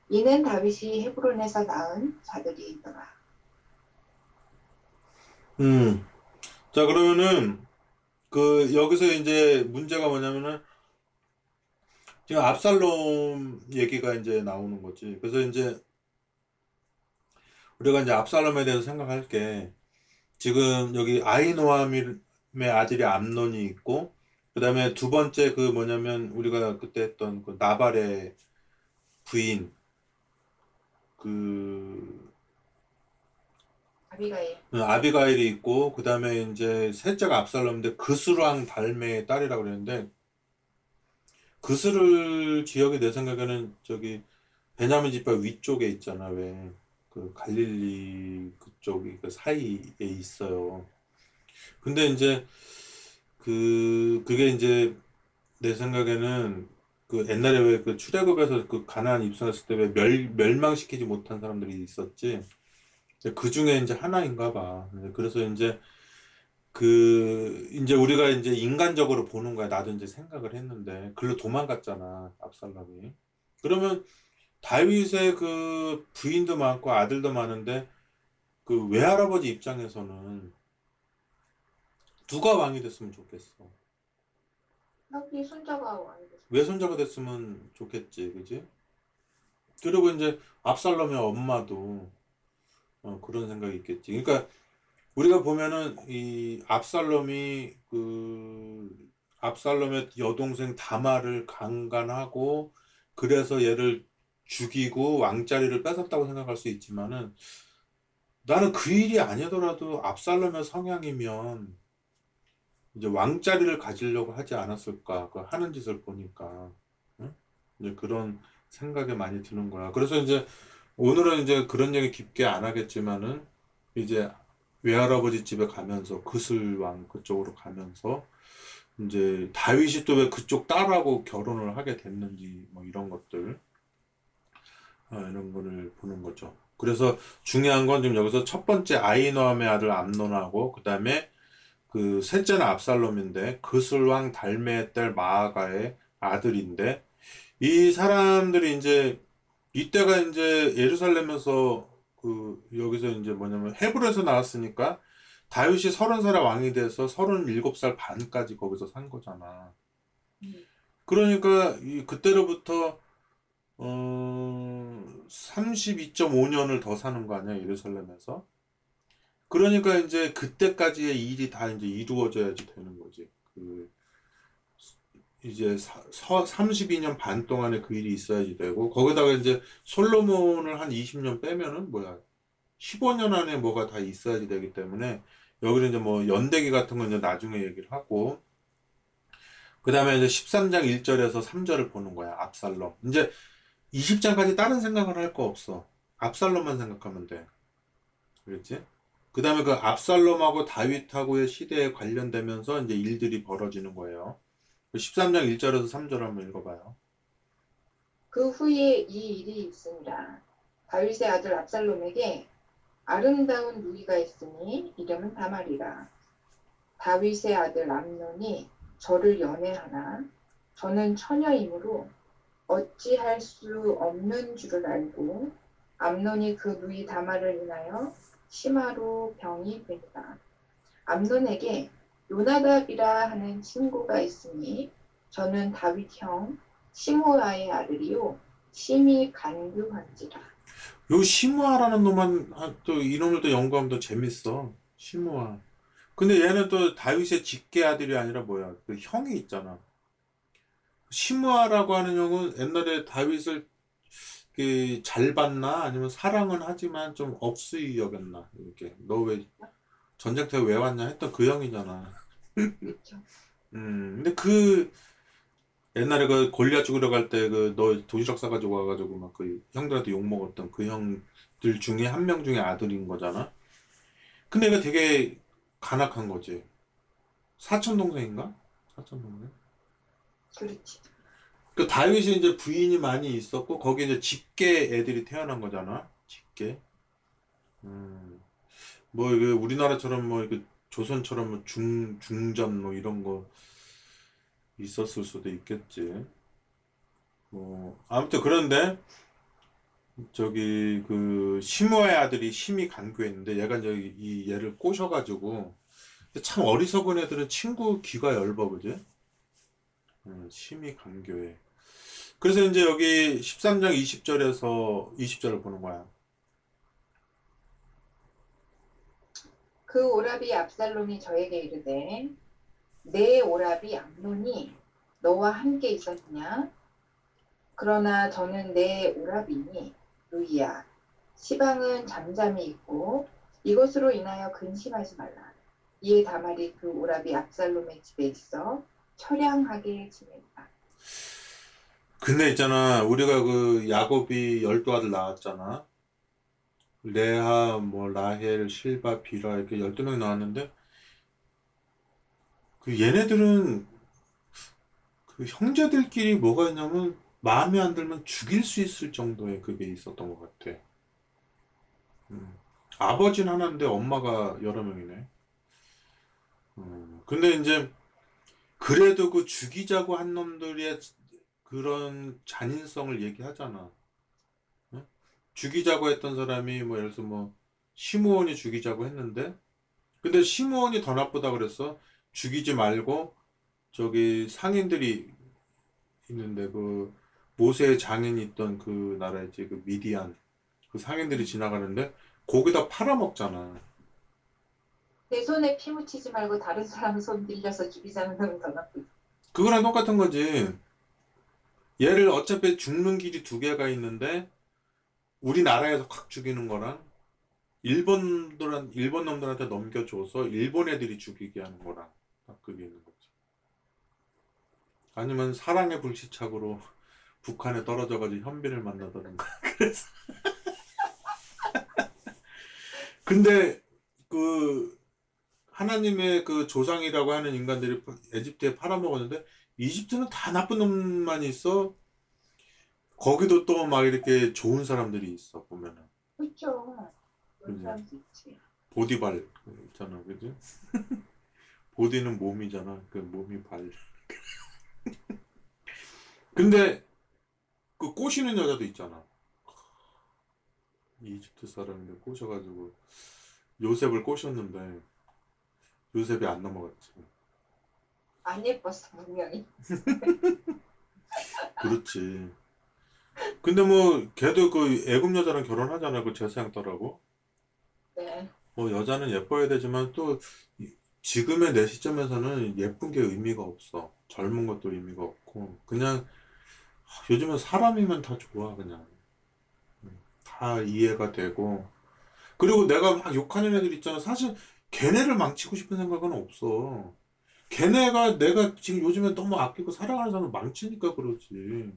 이는 다윗이 헤브론에서 낳은 자들이더라. 음. 자, 그러면은 그 여기서 이제 문제가 뭐냐면은 지금 압살롬 얘기가 이제 나오는 거지. 그래서 이제 우리가 이제 압살롬에 대해서 생각할 게 지금 여기 아히노아밀의 아들이 암논이 있고 그다음에 두 번째 그 뭐냐면 우리가 그때 했던 그 나발의 부인 그 아비가일. 어, 아비가일이 있고 그 다음에 이제 셋째가 압살롬인데 그스랑 달메의 딸이라고 그랬는데 그스를 지역이 내 생각에는 저기 베냐민 지파 위쪽에 있잖아 왜 그 갈릴리 그쪽이 그 사이에 있어요. 근데 이제 그 그게 이제 내 생각에는 그 옛날에 왜 그 출애굽에서 그 가나안 입성했을 때 왜 멸 멸망시키지 못한 사람들이 있었지. 그 중에 이제 하나인가 봐. 그래서 이제 그 이제 우리가 이제 인간적으로 보는 거야. 나도 이제 생각을 했는데 글로 도망갔잖아. 압살롬이. 그러면 다윗의 그 부인도 많고 아들도 많은데 그 외할아버지 입장에서는 누가 왕이 됐으면 좋겠어? 여기 손자가 왕이. 외손자가 됐으면 좋겠지, 그지? 그리고 이제 압살롬의 엄마도 어, 그런 생각이 있겠지. 그러니까 우리가 보면은 이 압살롬이 그 압살롬의 여동생 다말을 강간하고 그래서 얘를 죽이고 왕자리를 뺏었다고 생각할 수 있지만은 나는 그 일이 아니더라도 압살롬의 성향이면 이제 왕자리를 가지려고 하지 않았을까 그 하는 짓을 보니까 응? 이제 그런 생각이 많이 드는 거야. 그래서 이제 오늘은 이제 그런 얘기 깊게 안 하겠지만은 이제 외할아버지 집에 가면서 그슬왕 그쪽으로 가면서 이제 다윗이 또 왜 그쪽 딸하고 결혼을 하게 됐는지 뭐 이런 것들 어, 이런 거를 보는 거죠. 그래서 중요한 건 지금 여기서 첫 번째 아이노함의 아들 암논하고 그 다음에 그 셋째는 압살롬인데 그슬왕 달메의 딸 마아가의 아들인데 이 사람들이 이제 이때가 이제 예루살렘에서 그 여기서 이제 뭐냐면 헤브론에서 나왔으니까 다윗이 서른 살에 왕이 돼서 서른일곱 살 반까지 거기서 산 거잖아. 음. 그러니까 이 그때로부터 어 32.5년을 더 사는 거 아니야 예루살렘에서? 그러니까 이제 그때까지의 일이 다 이제 이루어져야지 되는 거지. 그 이제 사, 서, 32년 반 동안에 그 일이 있어야지 되고 거기다가 이제 솔로몬을 한 20년 빼면은 뭐야 15년 안에 뭐가 다 있어야지 되기 때문에 여기는 이제 뭐 연대기 같은 건 이제 나중에 얘기를 하고 그 다음에 이제 13장 1절에서 3절을 보는 거야 압살롬 이제 20장까지 다른 생각을 할 거 없어 압살롬만 생각하면 돼 그랬지? 그 다음에 그 압살롬하고 다윗하고의 시대에 관련되면서 이제 일들이 벌어지는 거예요 13장 1절에서 3절 한번 읽어봐요. 그 후에 이 일이 있습니다. 다윗의 아들 압살롬에게 아름다운 누이가 있으니 이름은 다말이라. 다윗의 아들 암논이 저를 연애하나 저는 처녀이므로 어찌할 수 없는 줄을 알고 암논이 그 누이 다말을 인하여 심하로 병이 되니라. 암논에게 요나답이라 하는 친구가 있으니 저는 다윗 형 시므아의 아들이요 심히 간교한지라. 요 시므아라는 놈만 아, 또 이놈을 또 연구하면 더 재밌어. 시므아. 근데 얘는 또 다윗의 직계 아들이 아니라 뭐야? 그 형이 있잖아. 시므아라고 하는 형은 옛날에 다윗을 그잘 봤나 아니면 사랑은 하지만 좀 업수이 여겼나 이렇게 너 왜 전쟁터에 왜 왔냐 했던 그 형이잖아. 그렇죠. 음, 근데 그 옛날에 그 골리앗 죽으러 갈 때 그 너 도시락 싸가지고 와가지고 막 그 형들한테 욕 먹었던 그 형들 중에 한 명 중에 아들인 거잖아. 근데 얘가 되게 간악한 거지. 사촌 동생인가? 사촌 동생? 그렇지. 그 다윗이 이제 부인이 많이 있었고 거기 이제 직계 애들이 태어난 거잖아. 직계. 음. 뭐 이게 우리나라처럼 뭐 이게 조선처럼 뭐 중, 중전 뭐 이런 거 있었을 수도 있겠지. 뭐 아무튼 그런데 저기 그 시므아의 아들이 심히 간교했는데 얘가 이제 이 얘를 꼬셔가지고 참 어리석은 애들은 친구 귀가 얇아 그지? 음, 심히 간교해. 그래서 이제 여기 13장 20절에서 20절을 보는 거야. 그 오라비 압살롬이 저에게 이르되 내 오라비 암논이 너와 함께 있었느냐? 그러나 저는 내 오라비니 누이야. 시방은 잠잠히 있고 이것으로 인하여 근심하지 말라. 이에 다말이 그 오라비 압살롬의 집에 있어 처량하게 지낸다. 근데 있잖아, 우리가 그 야곱이 열두 아들 낳았잖아. 레아, 뭐 라헬, 실바, 비라 이렇게 열두 명이 나왔는데 그 얘네들은 그 형제들끼리 뭐가 있냐면 마음에 안 들면 죽일 수 있을 정도의 그게 있었던 것 같아. 음. 아버지는 하나인데 엄마가 여러 명이네. 음. 근데 이제 그래도 그 죽이자고 한 놈들의 그런 잔인성을 얘기하잖아. 응? 죽이자고 했던 사람이 뭐 예를 들어서 뭐 시므온이 죽이자고 했는데 근데 시므온이 더 나쁘다 그랬어. 죽이지 말고 저기 상인들이 있는데 그 모세의 장인이 있던 그 나라였지 그 미디안 그 상인들이 지나가는데 거기다 팔아먹잖아. 내 손에 피 묻히지 말고 다른 사람 손 빌려서 죽이자는 놈은 더 나쁘지. 그거랑 똑같은 거지. 얘를 어차피 죽는 길이 두 개가 있는데 우리나라에서 확 죽이는 거랑 일본들한 일본 놈들한테 넘겨줘서 일본 애들이 죽이게 하는 거랑 딱 그게 있는 거지. 아니면 사랑의 불시착으로 북한에 떨어져가지고 현빈을 만나더라든가. 그래서 근데 그 하나님의 그 조상이라고 하는 인간들이 에집트에 팔아먹었는데 이집트는 다 나쁜 놈만 있어. 거기도 또 막 이렇게 좋은 사람들이 있어 보면은 그렇죠. 보디발 있잖아, 그지? 보디는 몸이잖아. 그 몸이 발. 근데 그 꼬시는 여자도 있잖아. 이집트 사람인데 꼬셔가지고 요셉을 꼬셨는데 요셉이 안 넘어갔지. 안 예뻤어 분명히. 그렇지. 근데 뭐 걔도 그 애굽 여자랑 결혼하잖아. 그 제사장 딸하고. 네. 뭐 여자는 예뻐야 되지만 또 이- 지금의 내 시점에서는 예쁜 게 의미가 없어. 젊은 것도 의미가 없고 그냥 하, 요즘은 사람이면 다 좋아 그냥. 음, 다 이해가 되고 그리고 내가 막 욕하는 애들 있잖아. 사실 걔네를 망치고 싶은 생각은 없어. 걔네가 내가 지금 요즘에 너무 아끼고 사랑하는 사람을 망치니까 그러지.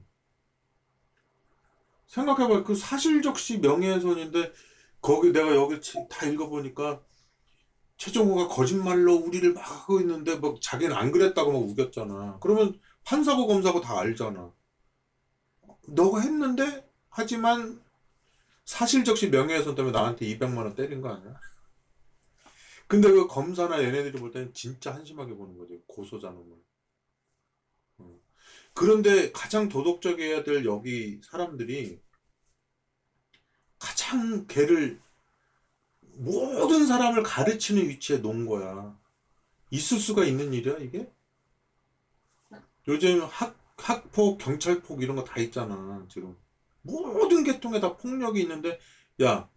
생각해봐. 그 사실적시 명예훼손인데 거기 내가 여기 치- 다 읽어보니까 최종호가 거짓말로 우리를 막 하고 있는데 막 자기는 안 그랬다고 막 우겼잖아. 그러면 판사고 검사고 다 알잖아. 너가 했는데 하지만 사실적시 명예훼손 때문에 나한테 200만 원 때린 거 아니야? 근데 그 검사나 얘네들이 볼 때는 진짜 한심하게 보는 거지. 고소자 놈을. 어. 그런데 가장 도덕적이어야 될 여기 사람들이 가장 걔를 모든 사람을 가르치는 위치에 놓은 거야. 있을 수가 있는 일이야, 이게? 요즘 학, 학폭, 경찰폭 이런 거 다 있잖아, 지금. 모든 계통에 다 폭력이 있는데, 야,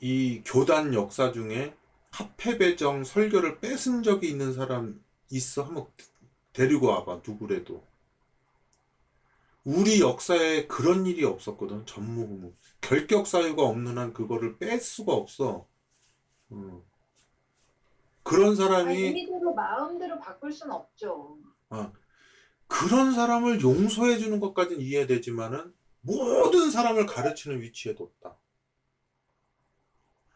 이 교단 역사 중에 합해배정 설교를 뺏은 적이 있는 사람 있어? 한번 데리고 와봐, 누구래도. 우리 역사에 그런 일이 없었거든, 전무후무. 결격 사유가 없는 한 그거를 뺄 수가 없어. 음. 그런 사람이, 우리대로 마음대로 바꿀 순 없죠. 그런 사람을 용서해 주는 것까지는 이해되지만은 모든 사람을 가르치는 위치에 뒀다.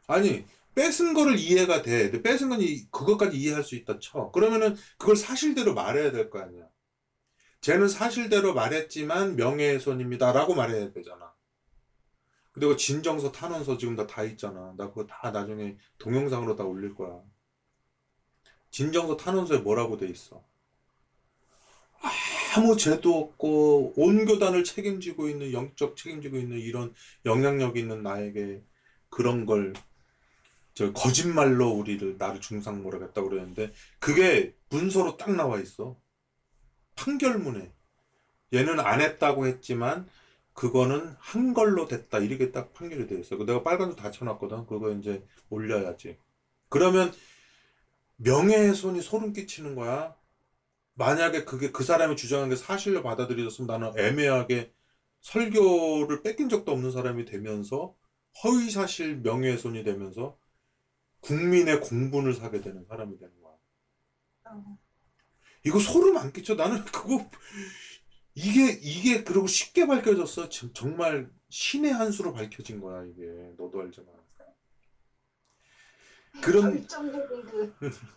아니, 뺏은 거를 이해가 돼. 근데 뺏은 건 이- 그것까지 이해할 수 있다 쳐. 그러면은 그걸 사실대로 말해야 될 거 아니야. 쟤는 사실대로 말했지만 명예훼손입니다라고 말해야 되잖아. 그리고 진정서 탄원서 지금 다 다 있잖아. 나 그거 다 나중에 동영상으로 다 올릴 거야. 진정서 탄원서에 뭐라고 돼 있어? 아무 죄도 없고 온 교단을 책임지고 있는 영적 책임지고 있는 이런 영향력 있는 나에게 그런 걸 저 거짓말로 우리를 나를 중상모르겠다고 그러는데 그게 문서로 딱 나와 있어. 판결문에 얘는 안 했다고 했지만 그거는 한 걸로 됐다 이렇게 딱 판결이 돼 있어. 내가 빨간 줄다 쳐놨거든. 그거 이제 올려야지. 그러면 명예훼손이 소름 끼치는 거야. 만약에 그게 그 사람이 주장한 게 사실로 받아들여졌으면 나는 애매하게 설교를 뺏긴 적도 없는 사람이 되면서 허위사실 명예훼손이 되면서 국민의 공분을 사게 되는 사람이 되는 거야. 어. 이거 소름 안 끼쳐? 나는 그거 이게 이게 그리고 쉽게 밝혀졌어. 정- 정말 신의 한 수로 밝혀진 거야 이게. 너도 알잖아. 그런 그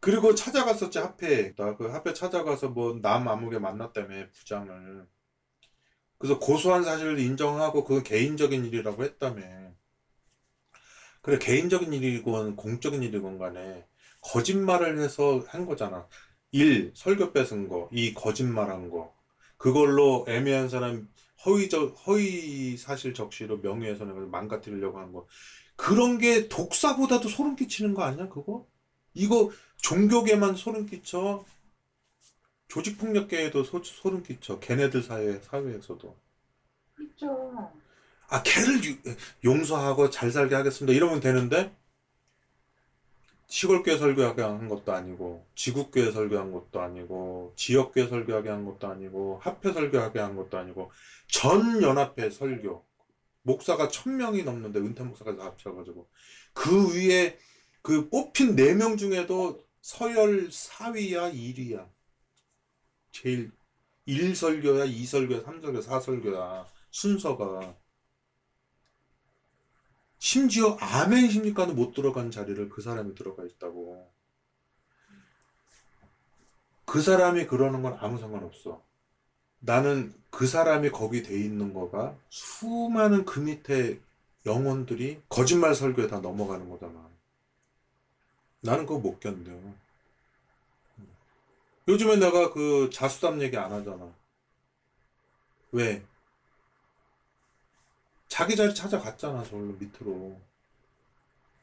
그리고 찾아갔었지 하페 나그 하페 찾아가서 뭐 남 아무개 만났다며 부장을 그래서 고소한 사실을 인정하고 그건 개인적인 일이라고 했다며 그래 개인적인 일이건 공적인 일이건 간에 거짓말을 해서 한 거잖아 일 설교 뺏은 거 이 거짓말한 거 그걸로 애매한 사람 허위적 허위 사실 적시로 명예훼손을 망가뜨리려고 한 거 그런 게 독사보다도 소름 끼치는 거 아니야, 그거? 이거 종교계만 소름 끼쳐. 조직폭력계에도 소, 소름 끼쳐. 걔네들 사회, 사회에서도. 그렇죠. 아, 걔를 유- 용서하고 잘 살게 하겠습니다. 이러면 되는데, 시골교회 설교하게 한 것도 아니고, 지국교회 설교한 것도 아니고, 지역교회 설교하게 한 것도 아니고, 합회 설교하게 한 것도 아니고, 전 연합회 설교. 목사가 천 명이 넘는데, 은퇴 목사까지 다 합쳐가지고. 그 위에 그 뽑힌 네 명 중에도 서열 4위야, 1위야. 제일 1설교야, 2설교야, 3설교야, 4설교야. 순서가. 심지어 아멘 십니까도 못 들어간 자리를 그 사람이 들어가 있다고. 그 사람이 그러는 건 아무 상관없어. 나는 그 사람이 거기 돼 있는 거가 수많은 그 밑에 영혼들이 거짓말 설교에 다 넘어가는 거잖아. 나는 그거 못 견뎌. 요즘에 내가 그 자수담 얘기 안 하잖아. 왜? 자기 자리 찾아갔잖아, 저걸로 밑으로.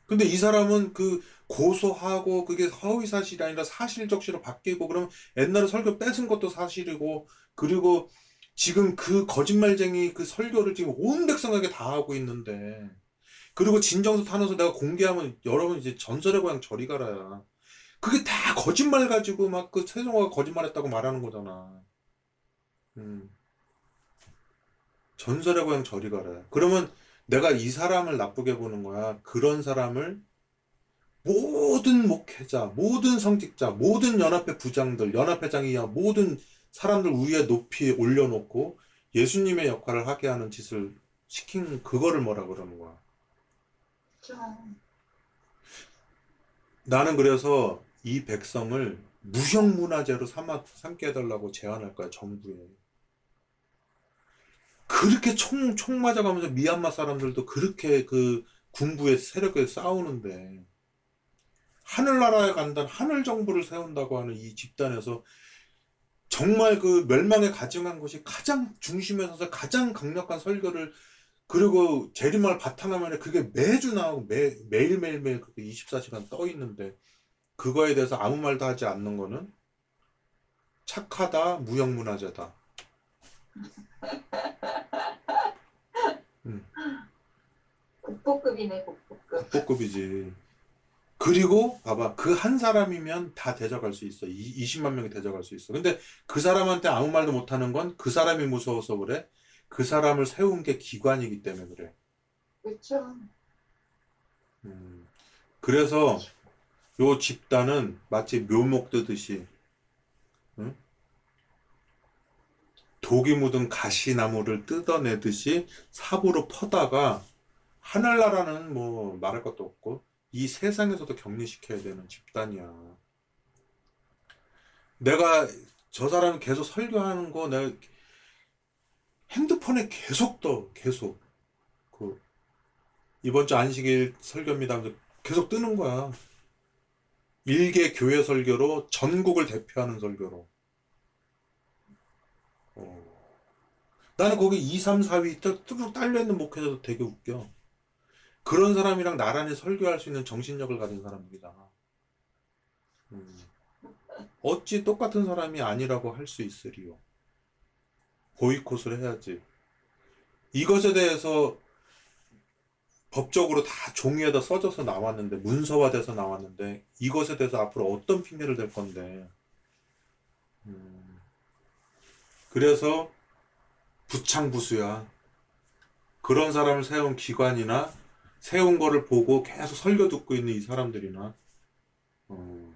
근데 이 사람은 그 고소하고 그게 허위 사실이 아니라 사실 적시로 바뀌고 그러면 옛날에 설교 뺏은 것도 사실이고 그리고 지금 그 거짓말쟁이 그 설교를 지금 온 백성에게 다 하고 있는데 그리고 진정서 타면서 내가 공개하면 여러분 이제 전설의 고향 저리 가라야. 그게 다 거짓말 가지고 막 그 세종아가 거짓말했다고 말하는 거잖아. 음. 전설의 고향 저리 가라. 그러면 내가 이 사람을 나쁘게 보는 거야. 그런 사람을 모든 목회자, 모든 성직자, 모든 연합회 부장들, 연합회장이야 모든 사람들 위에 높이 올려놓고 예수님의 역할을 하게 하는 짓을 시킨 그거를 뭐라 그러는 거야. 나는 그래서 이 백성을 무형문화재로 삼아, 삼게 해달라고 제안할 거야, 정부에. 그렇게 총, 총 맞아가면서 미얀마 사람들도 그렇게 그 군부의 세력에 싸우는데, 하늘나라에 간다는 하늘 정부를 세운다고 하는 이 집단에서 정말 그 멸망에 가증한 것이 가장 중심에 서서 가장 강력한 설교를 그리고 재림을 바탕화면에 그게 매주 나오고 매, 매일매일매일 그게 24시간 떠 있는데 그거에 대해서 아무 말도 하지 않는 거는 착하다, 무형문화재다. 국보급이네, 국보급. 국보급이지. 그리고 봐봐 그 한 사람이면 다 대적할 수 있어. 이, 20만 명이 대적할 수 있어. 근데 그 사람한테 아무 말도 못하는 건 그 사람이 무서워서 그래. 그 사람을 세운 게 기관이기 때문에 그래. 그렇죠. 음. 그래서 요 집단은 마치 묘목 뜨듯이 독이 묻은 가시나무를 뜯어내듯이 삽으로 퍼다가 하늘나라는 뭐 말할 것도 없고 이 세상에서도 격리시켜야 되는 집단이야. 내가 저 사람이 계속 설교하는 거 내가 핸드폰에 계속 떠 계속 그 이번 주 안식일 설교입니다 하면서 계속 뜨는 거야. 일개 교회 설교로 전국을 대표하는 설교로. 어. 나는 거기 2, 3, 4위 뚝뚝 딸려있는 목회자도 되게 웃겨. 그런 사람이랑 나란히 설교할 수 있는 정신력을 가진 사람들이잖아. 음. 어찌 똑같은 사람이 아니라고 할 수 있으리요. 보이콧을 해야지. 이것에 대해서 법적으로 다 종이에다 써져서 나왔는데, 문서화돼서 나왔는데, 이것에 대해서 앞으로 어떤 핑계를 댈 건데. 음. 그래서 부창부수야. 그런 사람을 세운 기관이나 세운 거를 보고 계속 설교 듣고 있는 이 사람들이나, 어.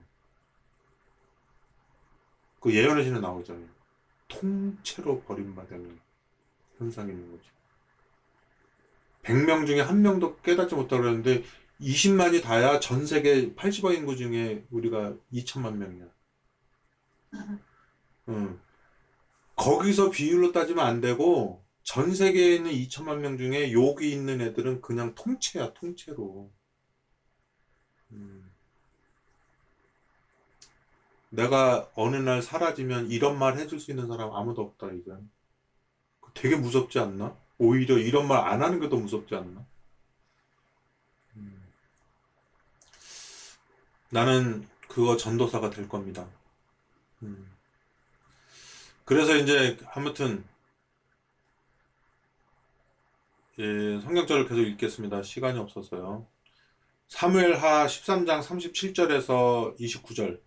그 예언의 신에 나오잖아요. 통째로 버림받은 현상이 있는 거지. 100명 중에 한 명도 깨닫지 못하고 그러는데 20만이 다야 전 세계 80억 인구 중에 우리가 2천만 명이야. 응. 거기서 비율로 따지면 안 되고 전 세계에 있는 2천만 명 중에 여기 있는 애들은 그냥 통째야, 통째로. 음. 내가 어느 날 사라지면 이런 말 해줄 수 있는 사람 아무도 없다, 이제. 되게 무섭지 않나? 오히려 이런 말 안 하는 게 더 무섭지 않나? 나는 그거 전도사가 될 겁니다. 음. 그래서 이제 아무튼 예, 성경절을 계속 읽겠습니다. 시간이 없어서요. 사무엘하 13장 37절에서 29절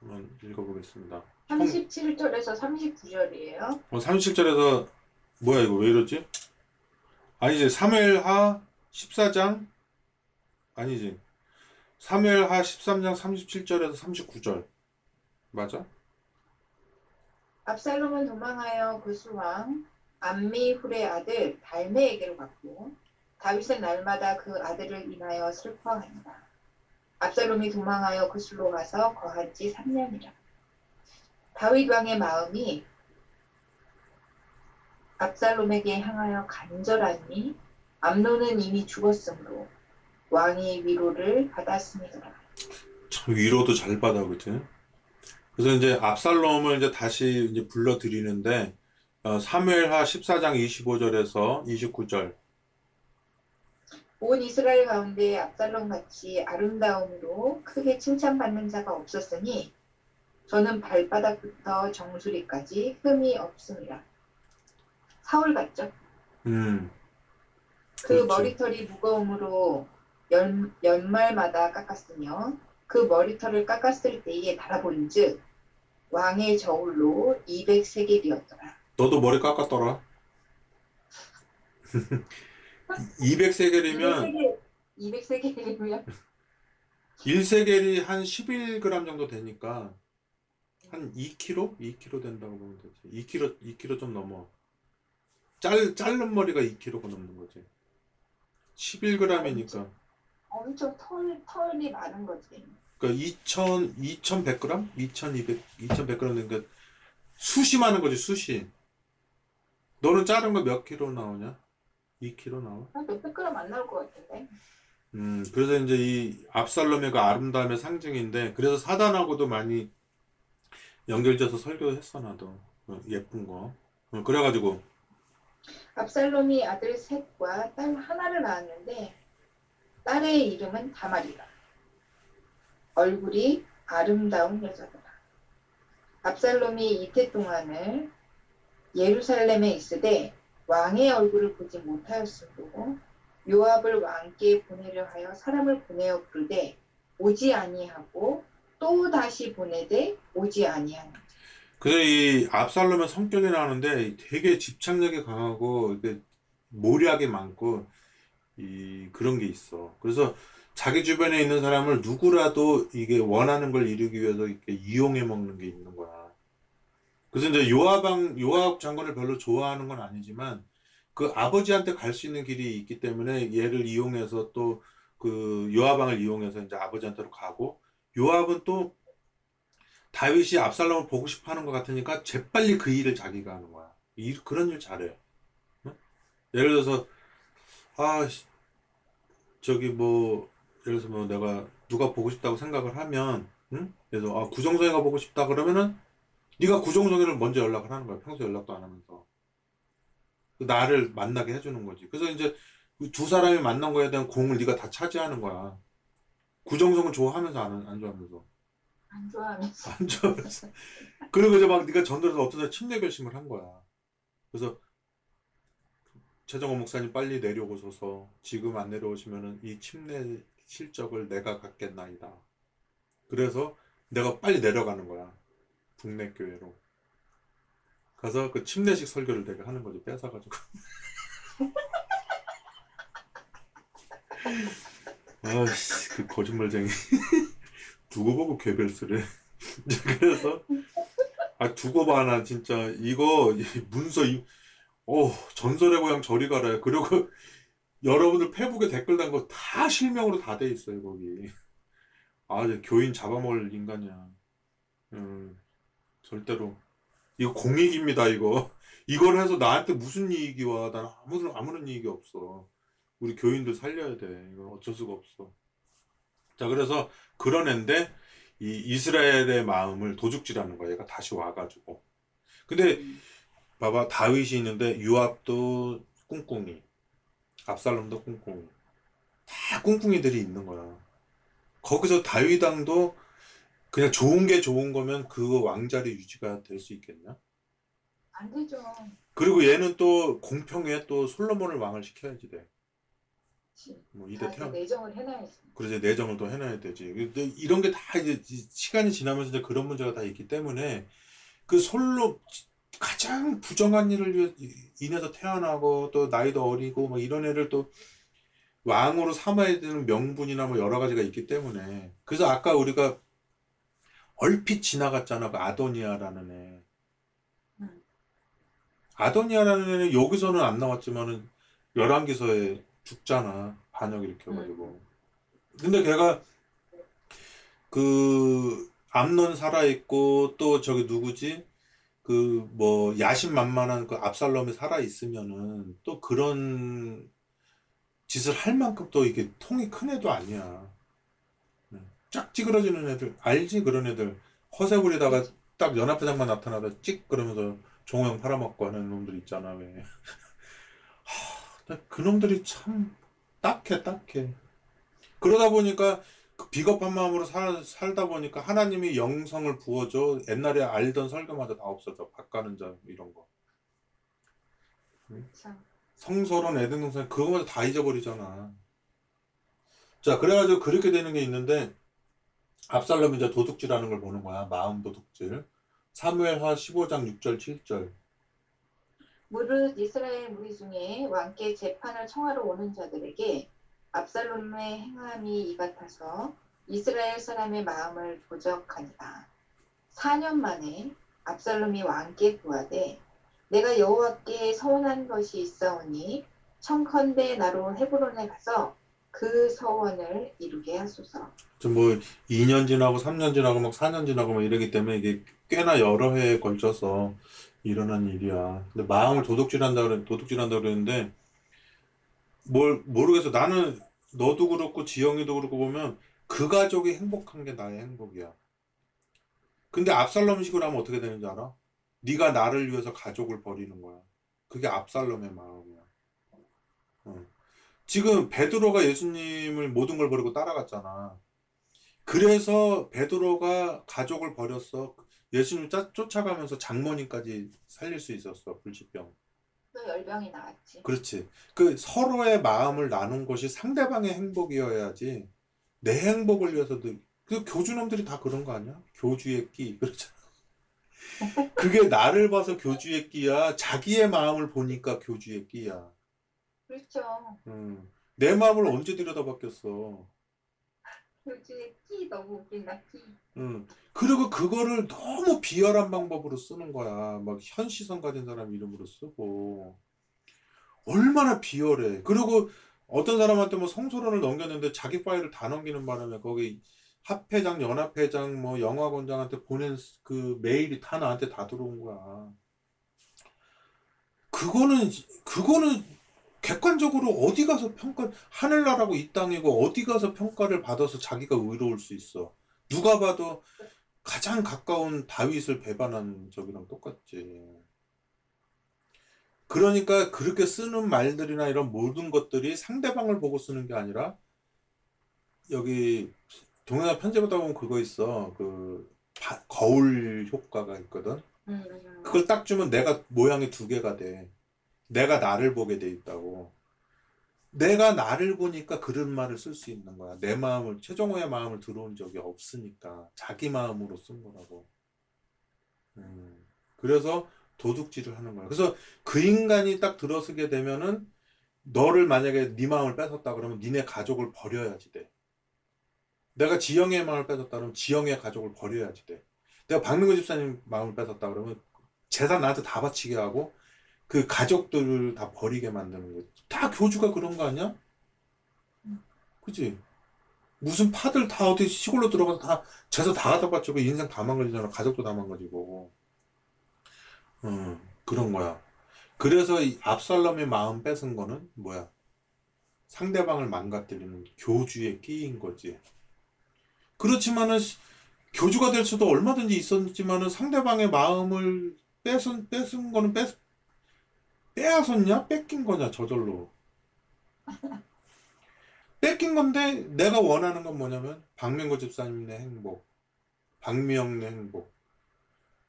한번 읽어보겠습니다. 37절에서 39절이에요. 어, 37절에서 뭐야 이거 왜 이러지? 아니지 사무엘하 14장 아니지 사무엘하 13장 37절에서 39절 맞아? 압살롬은 도망하여 그 수왕 암미훌의 아들 달메에게로 갔고 다윗은 날마다 그 아들을 인하여 슬퍼하니라. 압살롬이 도망하여 그 수로 가서 거한 지 3년이라. 다윗 왕의 마음이 압살롬에게 향하여 간절하니 암론은 이미 죽었으므로 왕이 위로를 받았으니라. 참 위로도 잘 받아 그치? 그래서 이제 압살롬을 이제 다시 이제 불러들이는데 어, 사무엘하 14장 25절에서 29절 온 이스라엘 가운데 압살롬 같이 아름다움으로 크게 칭찬받는 자가 없었으니 저는 발바닥부터 정수리까지 흠이 없습니다. 사울 같죠? 음 그 그렇죠. 머리털이 무거움으로 연, 연말마다 깎았으며 그 머리털을 깎았을 때에 달아본즉 왕의 저울로 200세겔이었더라. 너도 머리 깎았더라 200세겔이면 200세겔이면 1세겔이 한 11g 정도 되니까 한 2kg? 2kg 된다고 보면 되지. 2kg, 2kg 좀 넘어. 짤, 자른 머리가 2kg가 넘는 거지. 11g이니까. 엄청 털, 털이 많은 거지. 그러니까 2,000, 2,100g? 2,200, 2,100g 되니까 숱이 많은 거지, 숱이. 너는 자른 거 몇 킬로 나오냐? 2kg 나와? 한 몇백 그램 안 나올 것 같은데. 음, 그래서 이제 이 압살롬의 그 아름다움의 상징인데, 그래서 사단하고도 많이 연결돼서 설교했어, 나도. 어, 예쁜 거. 어, 그래가지고, 압살롬이 아들 셋과 딸 하나를 낳았는데 딸의 이름은 다말이라. 얼굴이 아름다운 여자더라. 압살롬이 이태 동안을 예루살렘에 있으되 왕의 얼굴을 보지 못하였으므로 요압을 왕께 보내려 하여 사람을 보내어 부르되 오지 아니하고 또 다시 보내되 오지 아니하니 그래서 이 압살롬의 성격이 나오는데 되게 집착력이 강하고, 모략이 많고, 이, 그런 게 있어. 그래서 자기 주변에 있는 사람을 누구라도 이게 원하는 걸 이루기 위해서 이렇게 이용해 먹는 게 있는 거야. 그래서 이제 요압왕, 요압 장군을 별로 좋아하는 건 아니지만 그 아버지한테 갈 수 있는 길이 있기 때문에 얘를 이용해서 또 그 요압왕을 이용해서 이제 아버지한테로 가고 요압은 또 다윗이 압살롬을 보고 싶어 하는 것 같으니까 재빨리 그 일을 자기가 하는 거야. 이, 그런 일 잘해. 응? 예를 들어서 아 씨, 저기 뭐 예를 들어서 뭐 내가 누가 보고 싶다고 생각을 하면 응? 그래서 아 구정성이가 보고 싶다 그러면은 네가 구정성이를 먼저 연락을 하는 거야. 평소 연락도 안 하면서. 그 나를 만나게 해주는 거지. 그래서 이제 그두 사람이 만난 거에 대한 공을 네가 다 차지하는 거야. 구정성은 좋아하면서 안, 안 좋아하면서. 안 좋아하면서 안 좋아하면서. 그리고 이제 막 네가 전달해서 어떤 날 침례 결심을 한 거야. 그래서 최정호 목사님 빨리 내려오셔서 지금 안 내려오시면은 이 침례 실적을 내가 갖겠나이다. 그래서 내가 빨리 내려가는 거야. 북내 교회로. 가서 그 침례식 설교를 내가 하는 거지. 뺏어가지고. 아씨, 그 거짓말쟁이. 두고 보고 괴벨스래. 그래서 아 두고 봐 나 진짜 이거 이 문서 이 어, 전설의 고향 저리 가라. 그리고 여러분들 페북에 댓글 단 거 다 실명으로 다 돼 있어요, 거기. 아, 교인 잡아먹을 인간이야. 음, 절대로. 이거 공익입니다, 이거. 이걸 해서 나한테 무슨 이익이 와. 난 아무런, 아무런 이익이 없어. 우리 교인들 살려야 돼. 이건 어쩔 수가 없어. 자, 그래서 그런 애인데, 이 이스라엘의 마음을 도둑질하는 거야. 얘가 다시 와가지고. 근데 봐봐 다윗이 있는데 유압도 꿍꿍이 압살롬도 꿍꿍이 다 꿍꿍이들이 있는 거야 거기서 다윗왕도 그냥 좋은 게 좋은 거면 그 왕자리 유지가 될 수 있겠냐? 안 되죠. 그리고 얘는 또 공평에 또 솔로몬을 왕을 시켜야지 돼. 뭐 이대 태양. 내정을 해놔야지. 그러지 내정을 또 해놔야 되지. 근데 이런 게 다 이제 이- 시간이 지나면서 이제 그런 문제가 다 있기 때문에 그 솔로 가장 부정한 일을 인해서 태어나고 또 나이도 어리고 막 이런 애를 또 왕으로 삼아야 되는 명분이나 뭐 여러 가지가 있기 때문에 그래서 아까 우리가 얼핏 지나갔잖아 그 아도니아라는 애. 음. 아도니아라는 애는 여기서는 안 나왔지만은 열왕기서에 죽잖아 반역 일으켜가지고. 근데 걔가 그 암논 살아 있고 또 저기 누구지? 그 뭐 야심만만한 그 압살롬이 살아 있으면은 또 그런 짓을 할 만큼 또 이게 통이 큰 애도 아니야. 응. 쫙 찌그러지는 애들 알지? 그런 애들 허세 부리다가 딱 연합회장만 나타나다 찍 그러면서 종영 팔아먹고 하는 놈들 있잖아 왜. 하, 나 그놈들이 참 딱해 딱해. 그러다 보니까 그 비겁한 마음으로 살, 살다 보니까 하나님이 영성을 부어줘. 옛날에 알던 설교마저 다 없어져. 바가는 자 이런 거. 참. 성서론 에덴 동산 그거마저 다 잊어버리잖아. 자, 그래가지고 그렇게 되는 게 있는데 압살롬이 이제 도둑질하는 걸 보는 거야. 마음 도둑질. 사무엘하 15장 6절 7절. 무릇 이스라엘 무리 중에 왕께 재판을 청하러 오는 자들에게 압살롬의 행함이 이 같아서 이스라엘 사람의 마음을 도적하니라. 4년 만에 압살롬이 왕께 구하되 내가 여호와께 서원한 것이 있사오니 청컨대 나로 헤브론에 가서 그 서원을 이루게 하소서. 좀뭐 2년 지나고 3년 지나고 막 4년 지나고 막 이러기 때문에 이게 꽤나 여러 해에 걸쳐서 일어난 일이야. 근데 마음을 도둑질한다 그래 도둑질한다 그랬는데 뭘 모르겠어. 나는 너도 그렇고 지영이도 그렇고 보면 그 가족이 행복한 게 나의 행복이야. 근데 압살롬식으로 하면 어떻게 되는지 알아? 네가 나를 위해서 가족을 버리는 거야. 그게 압살롬의 마음이야. 어. 지금 베드로가 예수님을 모든 걸 버리고 따라갔잖아. 그래서 베드로가 가족을 버렸어. 예수님 쫓- 쫓아가면서 장모님까지 살릴 수 있었어. 불치병. 또 열병이 나왔지. 그렇지. 그 서로의 마음을 나눈 것이 상대방의 행복이어야지. 내 행복을 위해서도 그 교주놈들이 다 그런 거 아니야? 교주의 끼. 그렇잖아. 그게 나를 봐서 교주의 끼야. 자기의 마음을 보니까 교주의 끼야. 그렇죠. 음. 내 마음을 언제 들여다봤겠어. 교주의 끼 너무 웃긴다 끼. 음. 그리고 그거를 너무 비열한 방법으로 쓰는 거야. 막 현시성 가진 사람 이름으로 쓰고. 얼마나 비열해. 그리고 어떤 사람한테 뭐 성소론을 넘겼는데 자기 파일을 다 넘기는 바람에 거기 합회장, 연합회장, 뭐 영화관장한테 보낸 그 메일이 다 나한테 다 들어온 거야. 그거는, 그거는 객관적으로 어디 가서 평가, 하늘나라고 이 땅이고 어디 가서 평가를 받아서 자기가 의로울 수 있어. 누가 봐도 가장 가까운 다윗을 배반한 적이랑 똑같지. 그러니까 그렇게 쓰는 말들이나 이런 모든 것들이 상대방을 보고 쓰는 게 아니라 여기 동영상 편집하다 보면 그거 있어. 그 바- 거울 효과가 있거든. 음, 음. 그걸 딱 주면 내가 모양이 두 개가 돼. 내가 나를 보게 돼 있다고. 내가 나를 보니까 그런 말을 쓸 수 있는 거야. 내 마음을, 최종호의 마음을 들어온 적이 없으니까. 자기 마음으로 쓴 거라고. 음, 그래서 도둑질을 하는 거야. 그래서 그 인간이 딱 들어서게 되면은 너를 만약에 네 마음을 뺏었다 그러면 니네 가족을 버려야지 돼. 내가 지영의 마음을 뺏었다 그러면 지영의 가족을 버려야지 돼. 내가 박민구 집사님 마음을 뺏었다 그러면 재산 나한테 다 바치게 하고 그 가족들을 다 버리게 만드는 거야. 다 교주가 그런 거 아니야? 그지? 무슨 파들 다 어디 시골로 들어가서 다 재산 다 갖다 바치고 인생 다 망가지잖아. 가족도 다 망가지고. 음, 그런 거야. 그래서 이 압살롬의 마음 뺏은 거는 뭐야? 상대방을 망가뜨리는 교주의 끼인 거지. 그렇지만은 시- 교주가 될 수도 얼마든지 있었지만은 상대방의 마음을 뺏은 뺏은 거는 뺏 빼앗았냐? 뺏긴 거냐? 저절로. 뺏긴 건데 내가 원하는 건 뭐냐면 박명구 집사님의 행복, 박미영의 행복.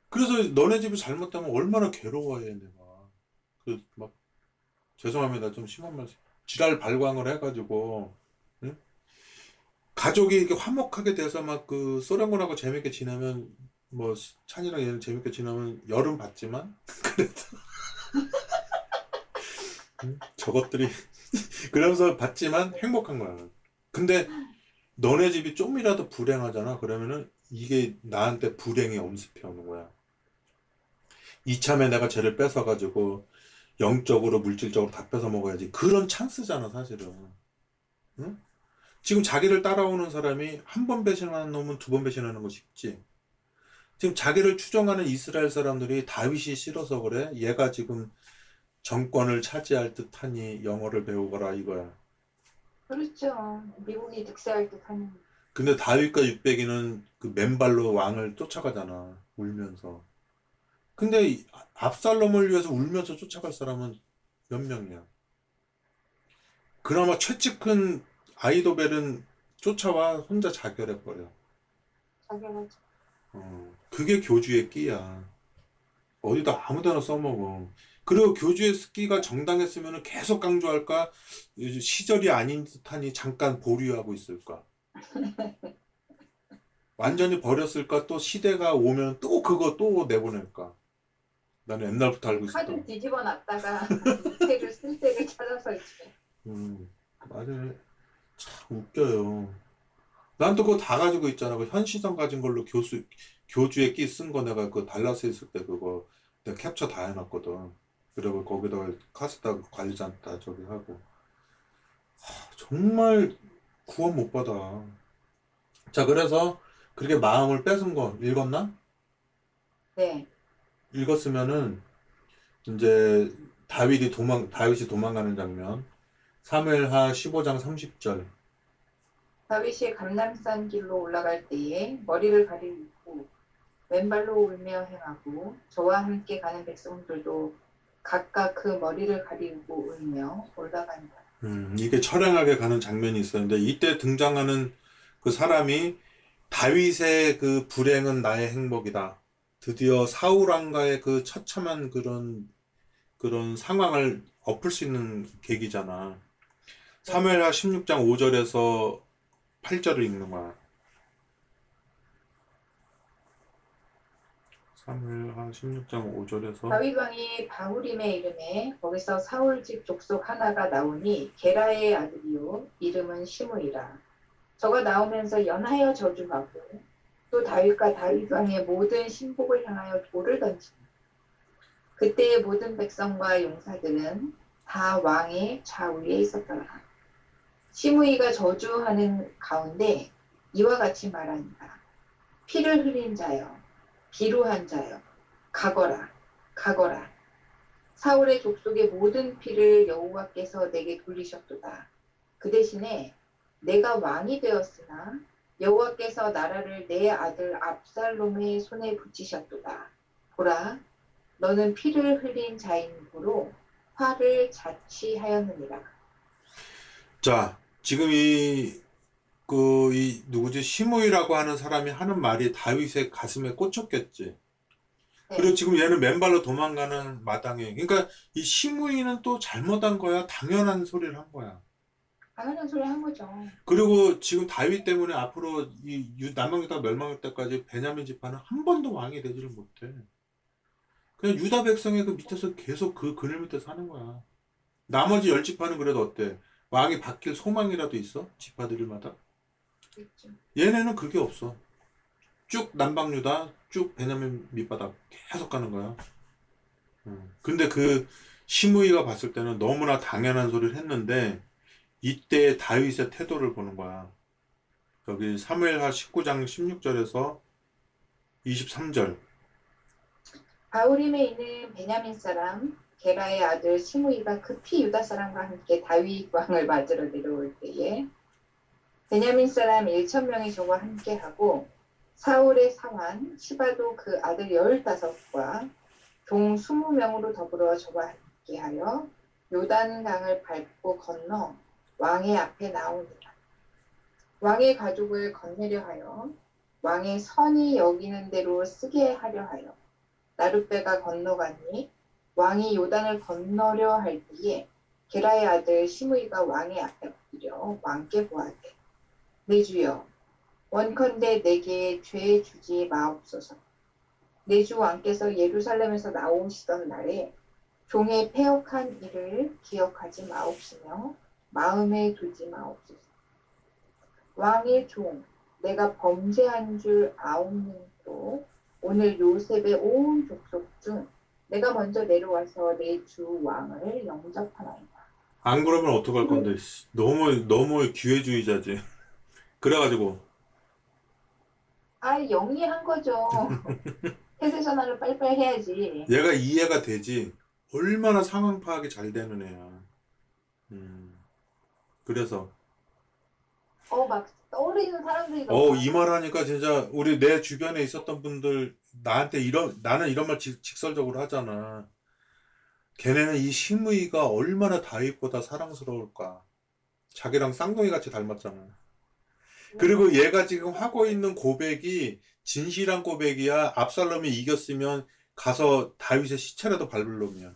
그래서 너네 집이 잘못되면 얼마나 괴로워해 내가. 그 막 죄송합니다 좀 심한 말씀. 지랄 발광을 해가지고 응? 가족이 이렇게 화목하게 돼서 막 그 소련군하고 재밌게 지내면 뭐 찬이랑 얘는 재밌게 지내면 여름 그래도 응? 저것들이 그러면서 받지만 행복한 거야. 근데 너네 집이 좀이라도 불행하잖아. 그러면은 이게 나한테 불행이 엄습해 오는 거야. 이참에 내가 쟤를 뺏어가지고 영적으로 물질적으로 다 뺏어 먹어야지. 그런 찬스잖아, 사실은. 응? 지금 자기를 따라오는 사람이 한 번 배신하는 놈은 두 번 배신하는 거 쉽지. 지금 자기를 추종하는 이스라엘 사람들이 다윗이 싫어서 그래. 얘가 지금 정권을 차지할 듯하니 영어를 배우거라 이거야. 그렇죠. 미국이 득세할 듯 하는. 근데 다윗과 육백이는 그 맨발로 왕을 쫓아가잖아. 울면서. 근데 이 압살롬을 위해서 울면서 쫓아갈 사람은 몇 명이야? 그나마 최측근 아이도벨은 쫓아와 혼자 자결해버려. 자기가 어, 그게 교주의 끼야. 어디다 아무데나 써먹어. 그리고 교주의 끼가 정당했으면 계속 강조할까? 시절이 아닌 듯하니 잠깐 보류하고 있을까? 완전히 버렸을까? 또 시대가 오면 또 그거 또 내보낼까? 나는 옛날부터 알고 카드 있었던. 뒤집어 놨다가 밑에를 쓸 때를 찾아서 이제 음, 맞아요. 참 웃겨요. 난 또 그거 다 가지고 있잖아. 그 현시성 가진 걸로 교수, 교주의 끼 쓴 거 내가 그 달라스 있을 때 그거 내가 캡처 다 해놨거든. 그리고 거기다가 카스타 관리자한테 저기 하고. 하, 정말 구원 못 받아. 자, 그래서 그렇게 마음을 뺏은 거 읽었나? 네. 읽었으면은 이제 다윗이 도망 다윗이 도망가는 장면. 사무엘하 15장 30절. 다윗이 감람산 길로 올라갈 때에 머리를 가리고 왼발로 울며 행하고 저와 함께 가는 백성들도 각각 그 머리를 가리고 울며 올라간다. 음, 이게 처량하게 가는 장면이 있었는데 이때 등장하는 그 사람이 다윗의 그 불행은 나의 행복이다. 드디어 사울 왕가의 그 처참한 그런 그런 상황을 엎을 수 있는 계기잖아. 사무엘하 16장 5절에서 8절을 읽는 거야. 사무엘하 16장 5절에서 다윗 왕이 바후림에 이름에 거기서 사울 집 족속 하나가 나오니 게라의 아들이요 이름은 시므이라. 저가 나오면서 연하여 저주하고 또 다윗과 다윗 왕의 모든 신복을 향하여 돌을 던지니 그때의 모든 백성과 용사들은 다 왕의 좌우에 있었더라. 시므이가 저주하는 가운데 이와 같이 말한다. 피를 흘린 자여, 비루한 자여, 가거라, 가거라. 사울의 족속의 모든 피를 여호와께서 내게 돌리셨도다. 그 대신에 내가 왕이 되었으나 여호와께서 나라를 내 아들 압살롬의 손에 붙이셨도다. 보라, 너는 피를 흘린 자이므로 화를 자취하였느니라. 자, 지금 이, 그, 이, 누구지? 시므이라고 하는 사람이 하는 말이 다윗의 가슴에 꽂혔겠지. 네. 그리고 지금 얘는 맨발로 도망가는 마당에. 그러니까 이 시므이는 또 잘못한 거야. 당연한 소리를 한 거야. 당연한 소리 한 거죠. 그리고 지금 다윗 때문에 앞으로 이 유- 남방 유다 멸망할 때까지 베냐민 지파는 한 번도 왕이 되지를 못해. 그냥 유다 백성의 그 밑에서 계속 그 그늘 밑에 사는 거야. 나머지 열 지파는 그래도 어때? 왕이 바뀔 소망이라도 있어? 지파들마다? 얘네는 그게 없어. 쭉 남방 유다, 쭉 베냐민 밑바닥 계속 가는 거야. 음. 근데 그 시므이가 봤을 때는 너무나 당연한 소리를 했는데 이때 다윗의 태도를 보는 거야. 여기 사무엘하 19장 16절에서 23절. 바울임에 있는 베냐민 사람 게라의 아들 시므이가 급히 유다 사람과 함께 다윗 왕을 맞으러 내려올 때에 베냐민 사람 1천 명이 저와 함께하고 사울의 사환 시바도 그 아들 열다섯과 종 20명으로 더불어 저와 함께하여 요단 강을 밟고 건너 왕의 앞에 나오니라. 왕의 가족을 건네려 하여 왕의 선이 여기는 대로 쓰게 하려 하여 나룻배가 건너가니 왕이 요단을 건너려 할 때에 게라의 아들 시므이가 왕의 앞에 엎드려 왕께 보아되 내 주여 원컨대 내게 죄 주지 마옵소서 내 주 왕께서 예루살렘에서 나오시던 날에 종의 패역한 일을 기억하지 마옵시며 마음에 두지 마옵소서 왕의 종 내가 범죄한 줄 아옵는도 오늘 요셉의 온 족속 중 내가 먼저 내려와서 내 주 왕을 영접하나이다. 안 그러면 어떡할 건데, 씨. 너무, 너무 기회주의자지. 그래가지고, 아 영리한 거죠. 태세 전환을 빨리빨리 해야지. 얘가 이해가 되지. 얼마나 상황 파악이 잘 되는 애야. 음. 그래서, 어막 떠오르는 사람들이 어, 이 말 하니까 진짜 우리 내 주변에 있었던 분들 나한테 이런, 나는 이런 말 직, 직설적으로 하잖아. 걔네는 이 시므이가 얼마나 다윗보다 사랑스러울까. 자기랑 쌍둥이 같이 닮았잖아. 그리고 얘가 지금 하고 있는 고백이 진실한 고백이야. 압살롬이 이겼으면 가서 다윗의 시체라도 밟을 놈이야.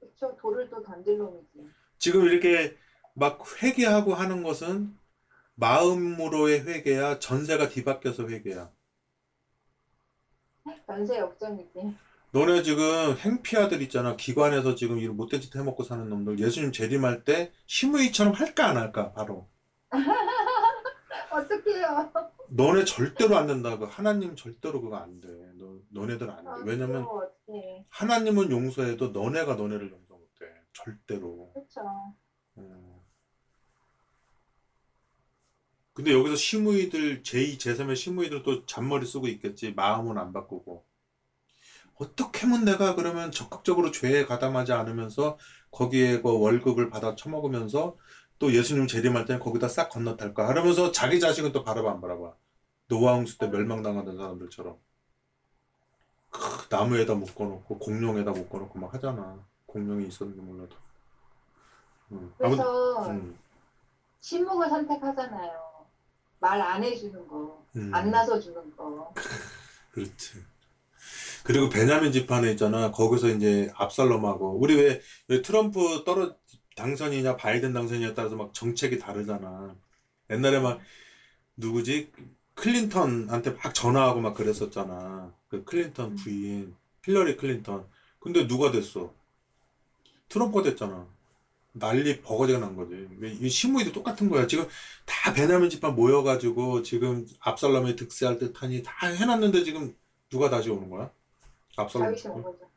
그쵸 돌을 또 던질 놈이지. 지금 이렇게 막 회개하고 하는 것은 마음으로의 회개야. 전세가 뒤바뀌어서 회개야. 전세 역전이지. 너네 지금 행피아들 있잖아. 기관에서 지금 일 못된 짓 해먹고 사는 놈들. 예수님 재림할 때 시므이처럼 할까 안 할까? 바로. 어떡해요. 너네 절대로 안 된다. 그 하나님 절대로 그거 안 돼. 너, 너네들 안 돼. 왜냐면 아, 어떡해. 하나님은 용서해도 너네가 너네를 용서 못 해. 절대로. 그쵸. 어. 근데 여기서 시무이들, 제2, 제3의 시무이들 또 잔머리 쓰고 있겠지. 마음은 안 바꾸고. 어떻게 하면 내가 그러면 적극적으로 죄에 가담하지 않으면서 거기에 그 월급을 받아 처먹으면서 또 예수님 재림할 때는 거기다 싹 건너탈까? 하면서 자기 자식은 또 바라봐 안 바라봐. 노아 홍수 때 멸망당하던 사람들처럼. 크, 나무에다 묶어놓고 공룡에다 묶어놓고 막 하잖아. 공룡이 있었는지 몰라도. 음, 아무튼 그래서 음, 침묵을 선택하잖아요. 말 안 해주는 거, 음. 안 나서 주는 거. 그렇지. 그리고 베냐민 집안에 있잖아. 거기서 이제 압살롬하고 우리 왜, 왜 트럼프 떨어 당선이냐 바이든 당선이냐에 따라서 막 정책이 다르잖아. 옛날에 막 누구지? 클린턴한테 막 전화하고 막 그랬었잖아. 그 클린턴 부인 힐러리 클린턴. 근데 누가 됐어? 트럼프가 됐잖아. 난리 버거지가 난 거지. 왜, 이 시므이도 똑같은 거야. 지금 다 베냐민 집안 모여가지고 지금 압살롬이 득세할 듯하니 다 해놨는데 지금 누가 다시 오는 거야? 압살롬.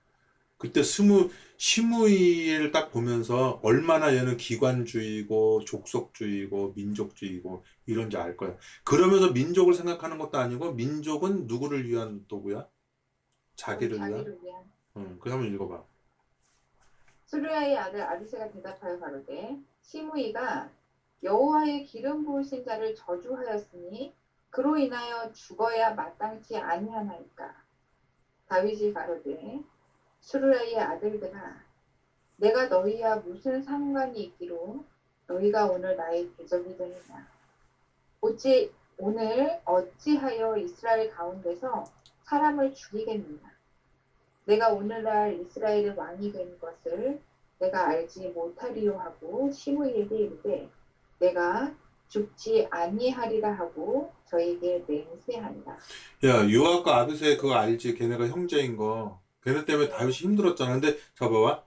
그때 스무 시무이를 딱 보면서 얼마나 얘는 기관주의고 족속주의고 민족주의고 이런지 알 거야. 그러면서 민족을 생각하는 것도 아니고 민족은 누구를 위한 도구야? 자기를 위한. 자기를 위한. 응, 그 한번 읽어봐. 수르야의 아들 아비세가 대답하여 가로되 시므이가 여호와의 기름 부으신 자를 저주하였으니 그로 인하여 죽어야 마땅치 아니하나이까 다윗이 가로되 수르야의 아들들아 내가 너희와 무슨 상관이 있기로 너희가 오늘 나의 대적이 되느냐 어찌 오늘 어찌하여 이스라엘 가운데서 사람을 죽이겠느냐 내가 오늘날 이스라엘의 왕이 된 것을 내가 알지 못하리요 하고 시므이에게 이르되 내가 죽지 아니하리라 하고 저에게 맹세한다. 야, 요압과 아비세 그거 알지? 걔네가 형제인 거. 걔네 때문에 다윗이 힘들었잖아. 근데 잡아봐.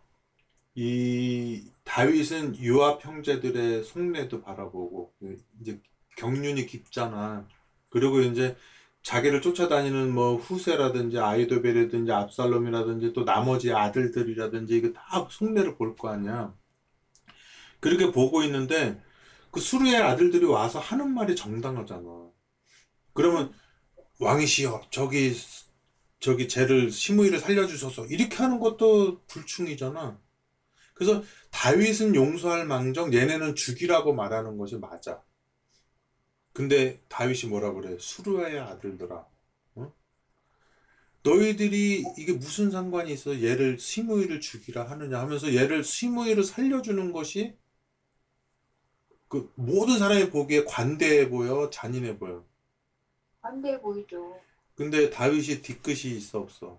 이 다윗은 요압 형제들의 속내도 바라보고 이제 경륜이 깊잖아. 그리고 이제 자기를 쫓아다니는 뭐 후세라든지 아이도벨이라든지 압살롬이라든지 또 나머지 아들들이라든지 이거 다 속내를 볼 거 아니야. 그렇게 보고 있는데 그 수르의 아들들이 와서 하는 말이 정당하잖아. 그러면 왕이시여 저기 저기 쟤를 시므이를 살려주소서 이렇게 하는 것도 불충이잖아. 그래서 다윗은 용서할 망정 얘네는 죽이라고 말하는 것이 맞아. 근데 다윗이 뭐라 그래? 수르의 아들들아. 어? 너희들이 이게 무슨 상관이 있어? 얘를 시므이를 죽이라 하느냐 하면서 얘를 시므이를 살려주는 것이 그 모든 사람이 보기에 관대해 보여, 잔인해 보여. 반대 보이죠. 근데 다윗이 뒤끝이 있어 없어?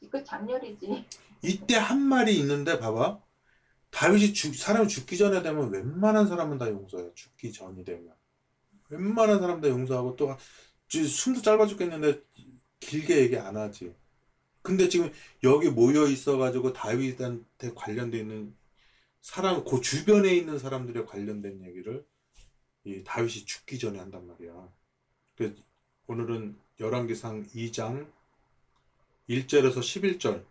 이거 장렬이지. 이때 한 말이 있는데 봐봐. 다윗이 죽, 사람이 죽기 전에 되면 웬만한 사람은 다 용서해. 죽기 전이 되면. 웬만한 사람 다 용서하고 또 지- 숨도 짧아 죽겠는데 길게 얘기 안 하지. 근데 지금 여기 모여 있어가지고 다윗한테 관련돼 있는 사람, 그 주변에 있는 사람들에 관련된 얘기를 이 다윗이 죽기 전에 한단 말이야. 그래서 오늘은 열왕기상 2장 1절에서 11절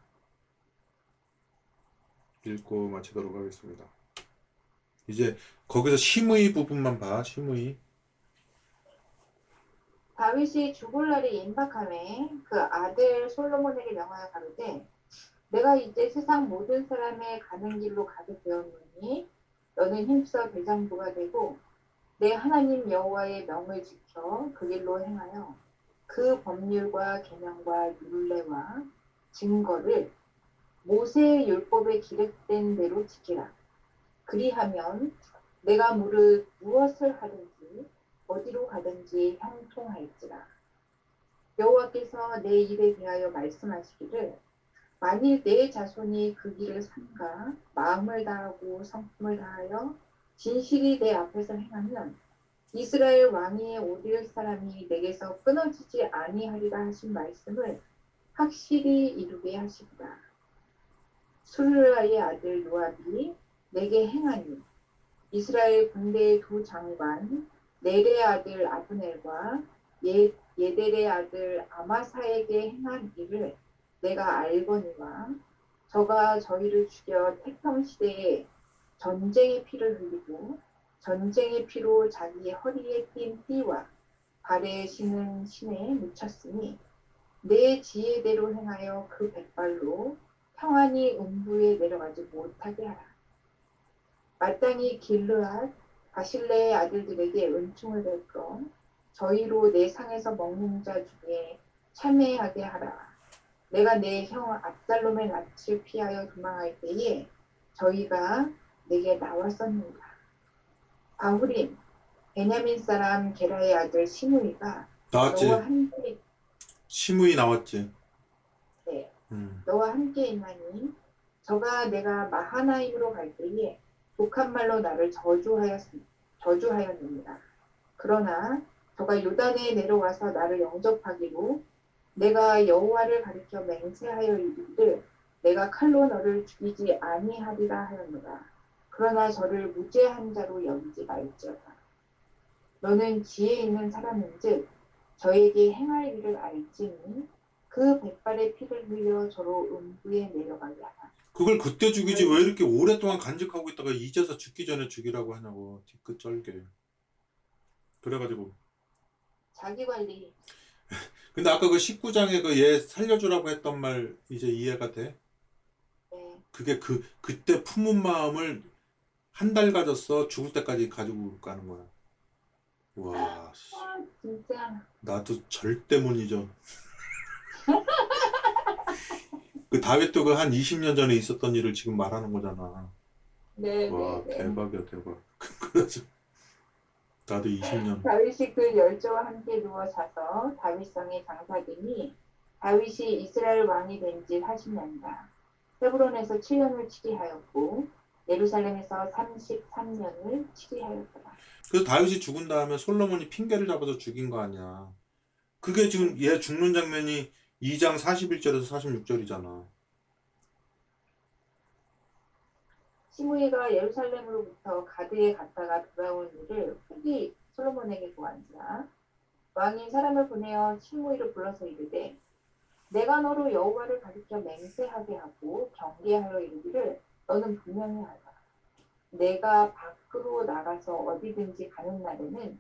읽고 마치도록 하겠습니다. 이제 거기서 심의 부분만 봐, 심의. 다윗이 죽을 날이 임박함에 그 아들 솔로몬에게 명하여 가로되 내가 이제 세상 모든 사람의 가는 길로 가게 되었노니 너는 힘써 대장부가 되고 내 하나님 여호와의 명을 지켜 그 길로 행하여 그 법률과 계명과 율례와 증거를 모세의 율법에 기록된 대로 지키라. 그리하면 내가 무릇 무엇을 하든지 어디로 가든지 형통할지라. 여호와께서 내 일에 대하여 말씀하시기를 만일 내 자손이 그 길을 삼가 마음을 다하고 성품을 다하여 진실이 내 앞에서 행하면 이스라엘 왕위에 오를 사람이 내게서 끊어지지 아니하리라 하신 말씀을 확실히 이루게 하시리라. 술라의 아들 요압이 내게 행하니 이스라엘 군대의 두 장관 네레의 아들 아브넬과 예, 예델의 아들 아마사에게 행한 일을 내가 알거니와 저가 저희를 죽여 태평 시대에 전쟁의 피를 흘리고 전쟁의 피로 자기의 허리에 띈 띠와 발에 신은 신에 묻혔으니 내 지혜대로 행하여 그 백발로 평안히 음부에 내려가지 못하게 하라. 마땅히 길르앗 바실레의 아들들에게 은총을 베풀어 저희로 내 상에서 먹는 자 중에 참회하게 하라. 내가 내 형 압살롬의 낯을 피하여 도망할 때에 저희가 내게 나왔었느니라. 바후림 베냐민 사람 게라의 아들 시므이가 나왔지? 너와 함께 심의 나왔지? 네, 음. 너와 함께 있나니 저가 내가 마하나임으로 갈 때에 독한 말로 나를 저주하였, 저주하였느니라. 그러나 저가 요단에 내려와서 나를 영접하기로 내가 여호와를 가리켜 맹세하여 이르기를 내가 칼로 너를 죽이지 아니하리라 하였노라. 그러나 저를 무죄한 자로 여기지 말지어다. 너는 지혜 있는 사람인즉 저에게 행할 일을 알지니 그 백발의 피를 흘려 저로 음부에 내려가게 하라. 그걸 그때 죽이지 왜 이렇게 오랫동안 간직하고 있다가 이제서 죽기 전에 죽이라고 하냐고 뒤끝 쩔게. 그래가지고 자기 관리 근데 아까 그 19장에 그 얘 살려주라고 했던 말 이제 이해가 돼? 네, 그게 그 그때 품은 마음을 한 달 가졌어 죽을 때까지 가지고 가는 거야. 와, 씨. 아, 진짜 나도 절대 못 잊어. 그 다윗도 그 한 20년 전에 있었던 일을 지금 말하는 거잖아. 네, 와, 네, 네. 대박이야, 대박. 그래서 나도 20년. 다윗이 그 열조와 함께 누워 자서 다윗성에 장사되니 다윗이 이스라엘 왕이 된 지 40년이다. 헤브론에서 7년을 치리하였고 예루살렘에서 33년을 치리하였더라. 그래서 다윗이 죽은 다음에 솔로몬이 핑계를 잡아서 죽인 거 아니야. 그게 지금 얘 죽는 장면이 2장 41절에서 46절이잖아. 시므이가 예루살렘으로부터 가드에 갔다가 돌아온 일을 후기 솔로몬에게 보았으나 왕이 사람을 보내어 시므이를 불러서 이르되 내가 너로 여호와를 가리켜 맹세하게 하고 경계하여 이르기를 너는 분명히 하라 내가 밖으로 나가서 어디든지 가는 날에는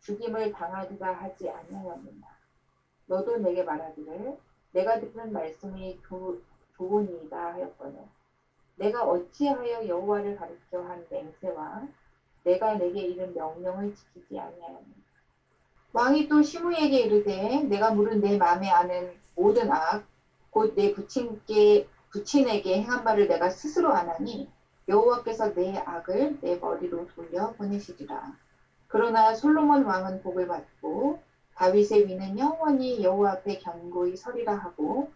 죽임을 당하리라 하지 아니하였느냐. 너도 내게 말하기를 내가 듣는 말씀이 조, 좋으니이다 하였거늘. 내가 어찌하여 여호와를 가리켜 한 맹세와 내가 내게 이른 명령을 지키지 아니하였느냐. 왕이 또 시므에게 이르되 내가 물은 내 마음에 아는 모든 악 곧 내 부친께 부친에게 행한 바를 내가 스스로 아나니 여호와께서 내 악을 내 머리로 돌려 보내시리라. 그러나 솔로몬 왕은 복을 받고 다윗의 위는 영원히 여호와 앞에 견고히 서리라 하고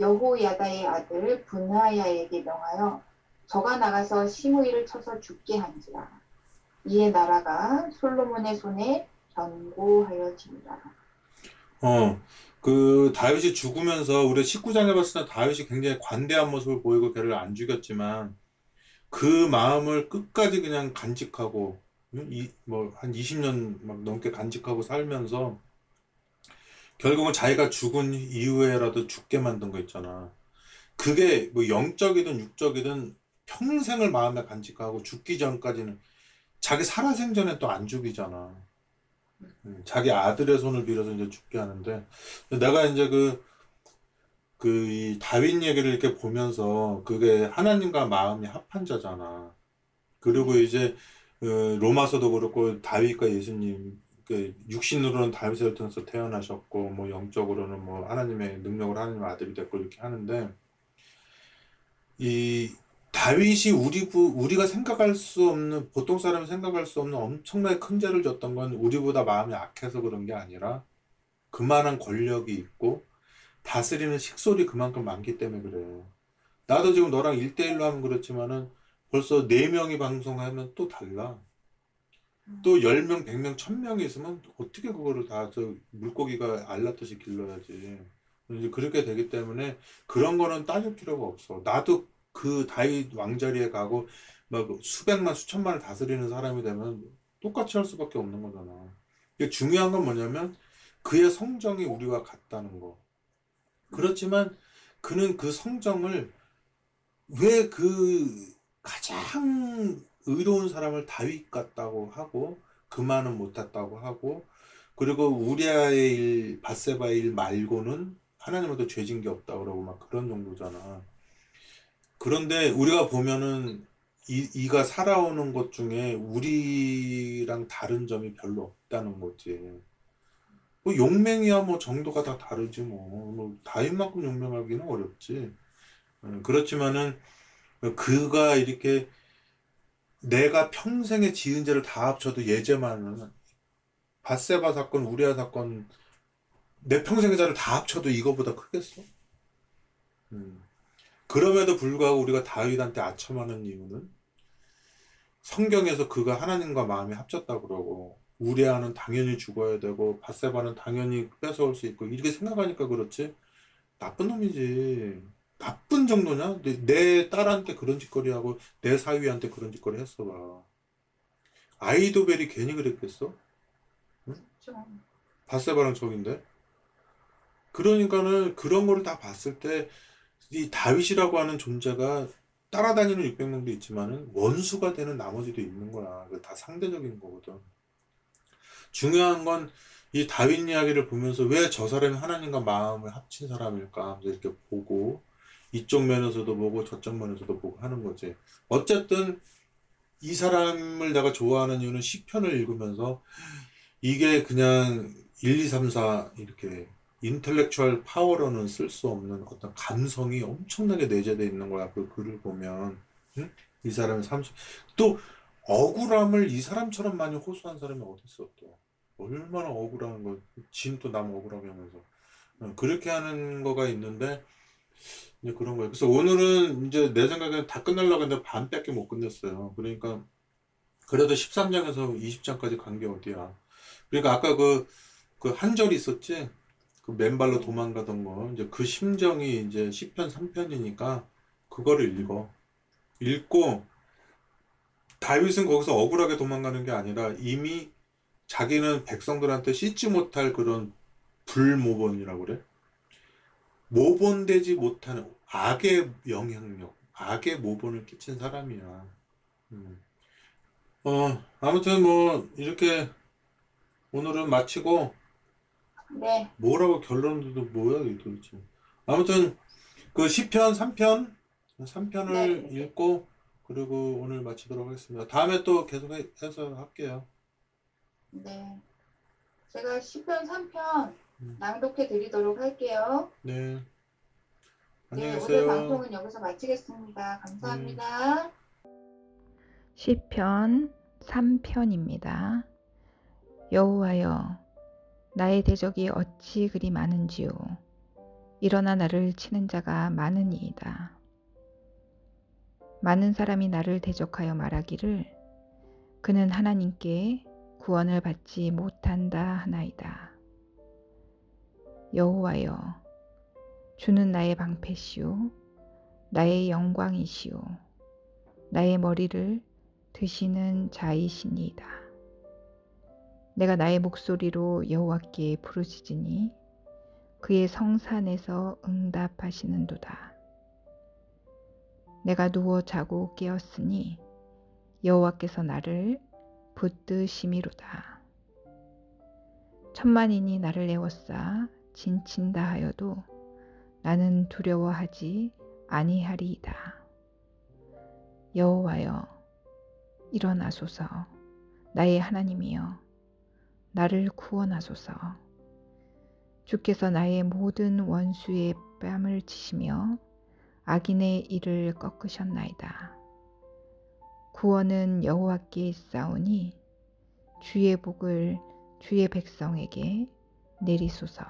여호야다의 아들 분하야에게 명하여 저가 나가서 시므이를 쳐서 죽게 한지라. 이에 나라가 솔로몬의 손에 견고하여지니라. 어, 그 다윗이 죽으면서 우리 19장에 봤을 때 다윗이 굉장히 관대한 모습을 보이고 걔를 안 죽였지만 그 마음을 끝까지 그냥 간직하고 이뭐한 20년 막 넘게 간직하고 살면서 결국은 자기가 죽은 이후에라도 죽게 만든 거 있잖아. 그게 뭐 영적이든 육적이든 평생을 마음에 간직하고 죽기 전까지는 자기 살아생전에 또 안 죽이잖아. 음, 자기 아들의 손을 빌어서 이제 죽게 하는데 내가 이제 그 그 이 다윗 얘기를 이렇게 보면서 그게 하나님과 마음이 합한 자잖아. 그리고 이제 어, 로마서도 그렇고 다윗과 예수님 그 육신으로는 다윗을 통해서 태어나셨고 뭐 영적으로는 뭐 하나님의 능력으로 하나님의 아들이 됐고 이렇게 하는데 이 다윗이 우리 부 우리가 생각할 수 없는 보통 사람이 생각할 수 없는 엄청나게 큰 죄를 졌던 건 우리보다 마음이 악해서 그런 게 아니라 그만한 권력이 있고 다스리는 식솔이 그만큼 많기 때문에 그래요. 나도 지금 너랑 1대1로 하면 그렇지만은 벌써 4명이 방송하면 또 달라. 또 10명, 100명, 1000명이 있으면 어떻게 그거를 다 저 물고기가 알라듯이 길러야지. 그렇게 되기 때문에 그런 거는 따질 필요가 없어. 나도 그 다윗 왕자리에 가고 막 수백만, 수천만을 다스리는 사람이 되면 똑같이 할 수밖에 없는 거잖아. 이게 중요한 건 뭐냐면 그의 성정이 우리와 같다는 거. 그렇지만 그는 그 성정을 왜 그 가장 의로운 사람을 다윗 같다고 하고 그만은 못했다고 하고 그리고 우리아의 일, 바세바의 일 말고는 하나님한테 죄진 게 없다 그러고 막 그런 정도잖아. 그런데 우리가 보면은 이, 이가 살아오는 것 중에 우리랑 다른 점이 별로 없다는 거지. 뭐 용맹이야 뭐 정도가 다 다르지 뭐. 뭐 다윗만큼 용맹하기는 어렵지. 음, 그렇지만은 그가 이렇게 내가 평생에 지은 죄를 다 합쳐도 예제만은 바세바 사건, 우리아 사건 내 평생의 죄를 다 합쳐도 이거보다 크겠어? 음. 그럼에도 불구하고 우리가 다윗한테 아첨하는 이유는 성경에서 그가 하나님과 마음이 합쳤다 그러고 우리아는 당연히 죽어야 되고 바세바는 당연히 뺏어올 수 있고 이렇게 생각하니까 그렇지. 나쁜 놈이지. 나쁜 정도냐? 내, 내 딸한테 그런 짓거리 하고 내 사위한테 그런 짓거리 했어 봐. 아이도벨이 괜히 그랬겠어? 좀 바세바랑 적인데? 그러니까는 그런 거를 다 봤을 때 이 다윗이라고 하는 존재가 따라다니는 600명도 있지만은 원수가 되는 나머지도 있는 거야. 그다 상대적인 거거든. 중요한 건 이 다윗 이야기를 보면서 왜 저 사람이 하나님과 마음을 합친 사람일까 이렇게 보고 이쪽 면에서도 보고 저쪽 면에서도 보고 하는 거지. 어쨌든 이 사람을 내가 좋아하는 이유는 시편을 읽으면서 이게 그냥 1, 2, 3, 4 이렇게 인텔렉추얼 파워로는 쓸 수 없는 어떤 감성이 엄청나게 내재되어 있는 거야. 그 글을 보면. 응? 이 사람의 삶, 속- 또 억울함을 이 사람처럼 많이 호소한 사람이 어디 있어 또. 얼마나 억울한 거, 진 또 남 억울하게 하면서. 어, 그렇게 하는 거가 있는데, 이제 그런 거예요. 그래서 오늘은 이제 내 생각에는 다 끝내려고 했는데 반밖에 못 끝냈어요. 그러니까, 그래도 13장에서 20장까지 간 게 어디야. 그러니까 아까 그, 그 한 절이 있었지? 그 맨발로 도망가던 거 이제 그 심정이 이제 시편 3편이니까 그거를 읽어. 읽고 다윗은 거기서 억울하게 도망가는 게 아니라 이미 자기는 백성들한테 씻지 못할 그런 불모본이라고 그래. 모본되지 못하는 악의 영향력, 악의 모본을 끼친 사람이야. 음. 어, 아무튼 뭐 이렇게 오늘은 마치고 네, 뭐라고 결론도 뭐야 이게 도대체 아무튼 그 시편 3편 3편을 네. 읽고 그리고 오늘 마치도록 하겠습니다 다음에 또 계속 해- 해서 할게요 네. 제가 시편 3편 음. 낭독해 드리도록 할게요. 네 안녕히 네, 오늘. 방송은 여기서 마치겠습니다. 감사합니다. 시편 3편입니다. 여호와여 나의 대적이 어찌 그리 많은지요 일어나 나를 치는 자가 많으니이다. 많은 사람이 나를 대적하여 말하기를 그는 하나님께 구원을 받지 못한다 하나이다. 여호와여 주는 나의 방패시오 나의 영광이시오 나의 머리를 드시는 자이시니이다. 내가 나의 목소리로 여호와께 부르짖으니 그의 성산에서 응답하시는도다. 내가 누워 자고 깨었으니 여호와께서 나를 붙드심이로다. 천만인이 나를 애워싸 진친다 하여도 나는 두려워하지 아니하리이다. 여호와여 일어나소서 나의 하나님이여 나를 구원하소서 주께서 나의 모든 원수의 뺨을 치시며 악인의 일을 꺾으셨나이다. 구원은 여호와께 있사오니 주의 복을 주의 백성에게 내리소서.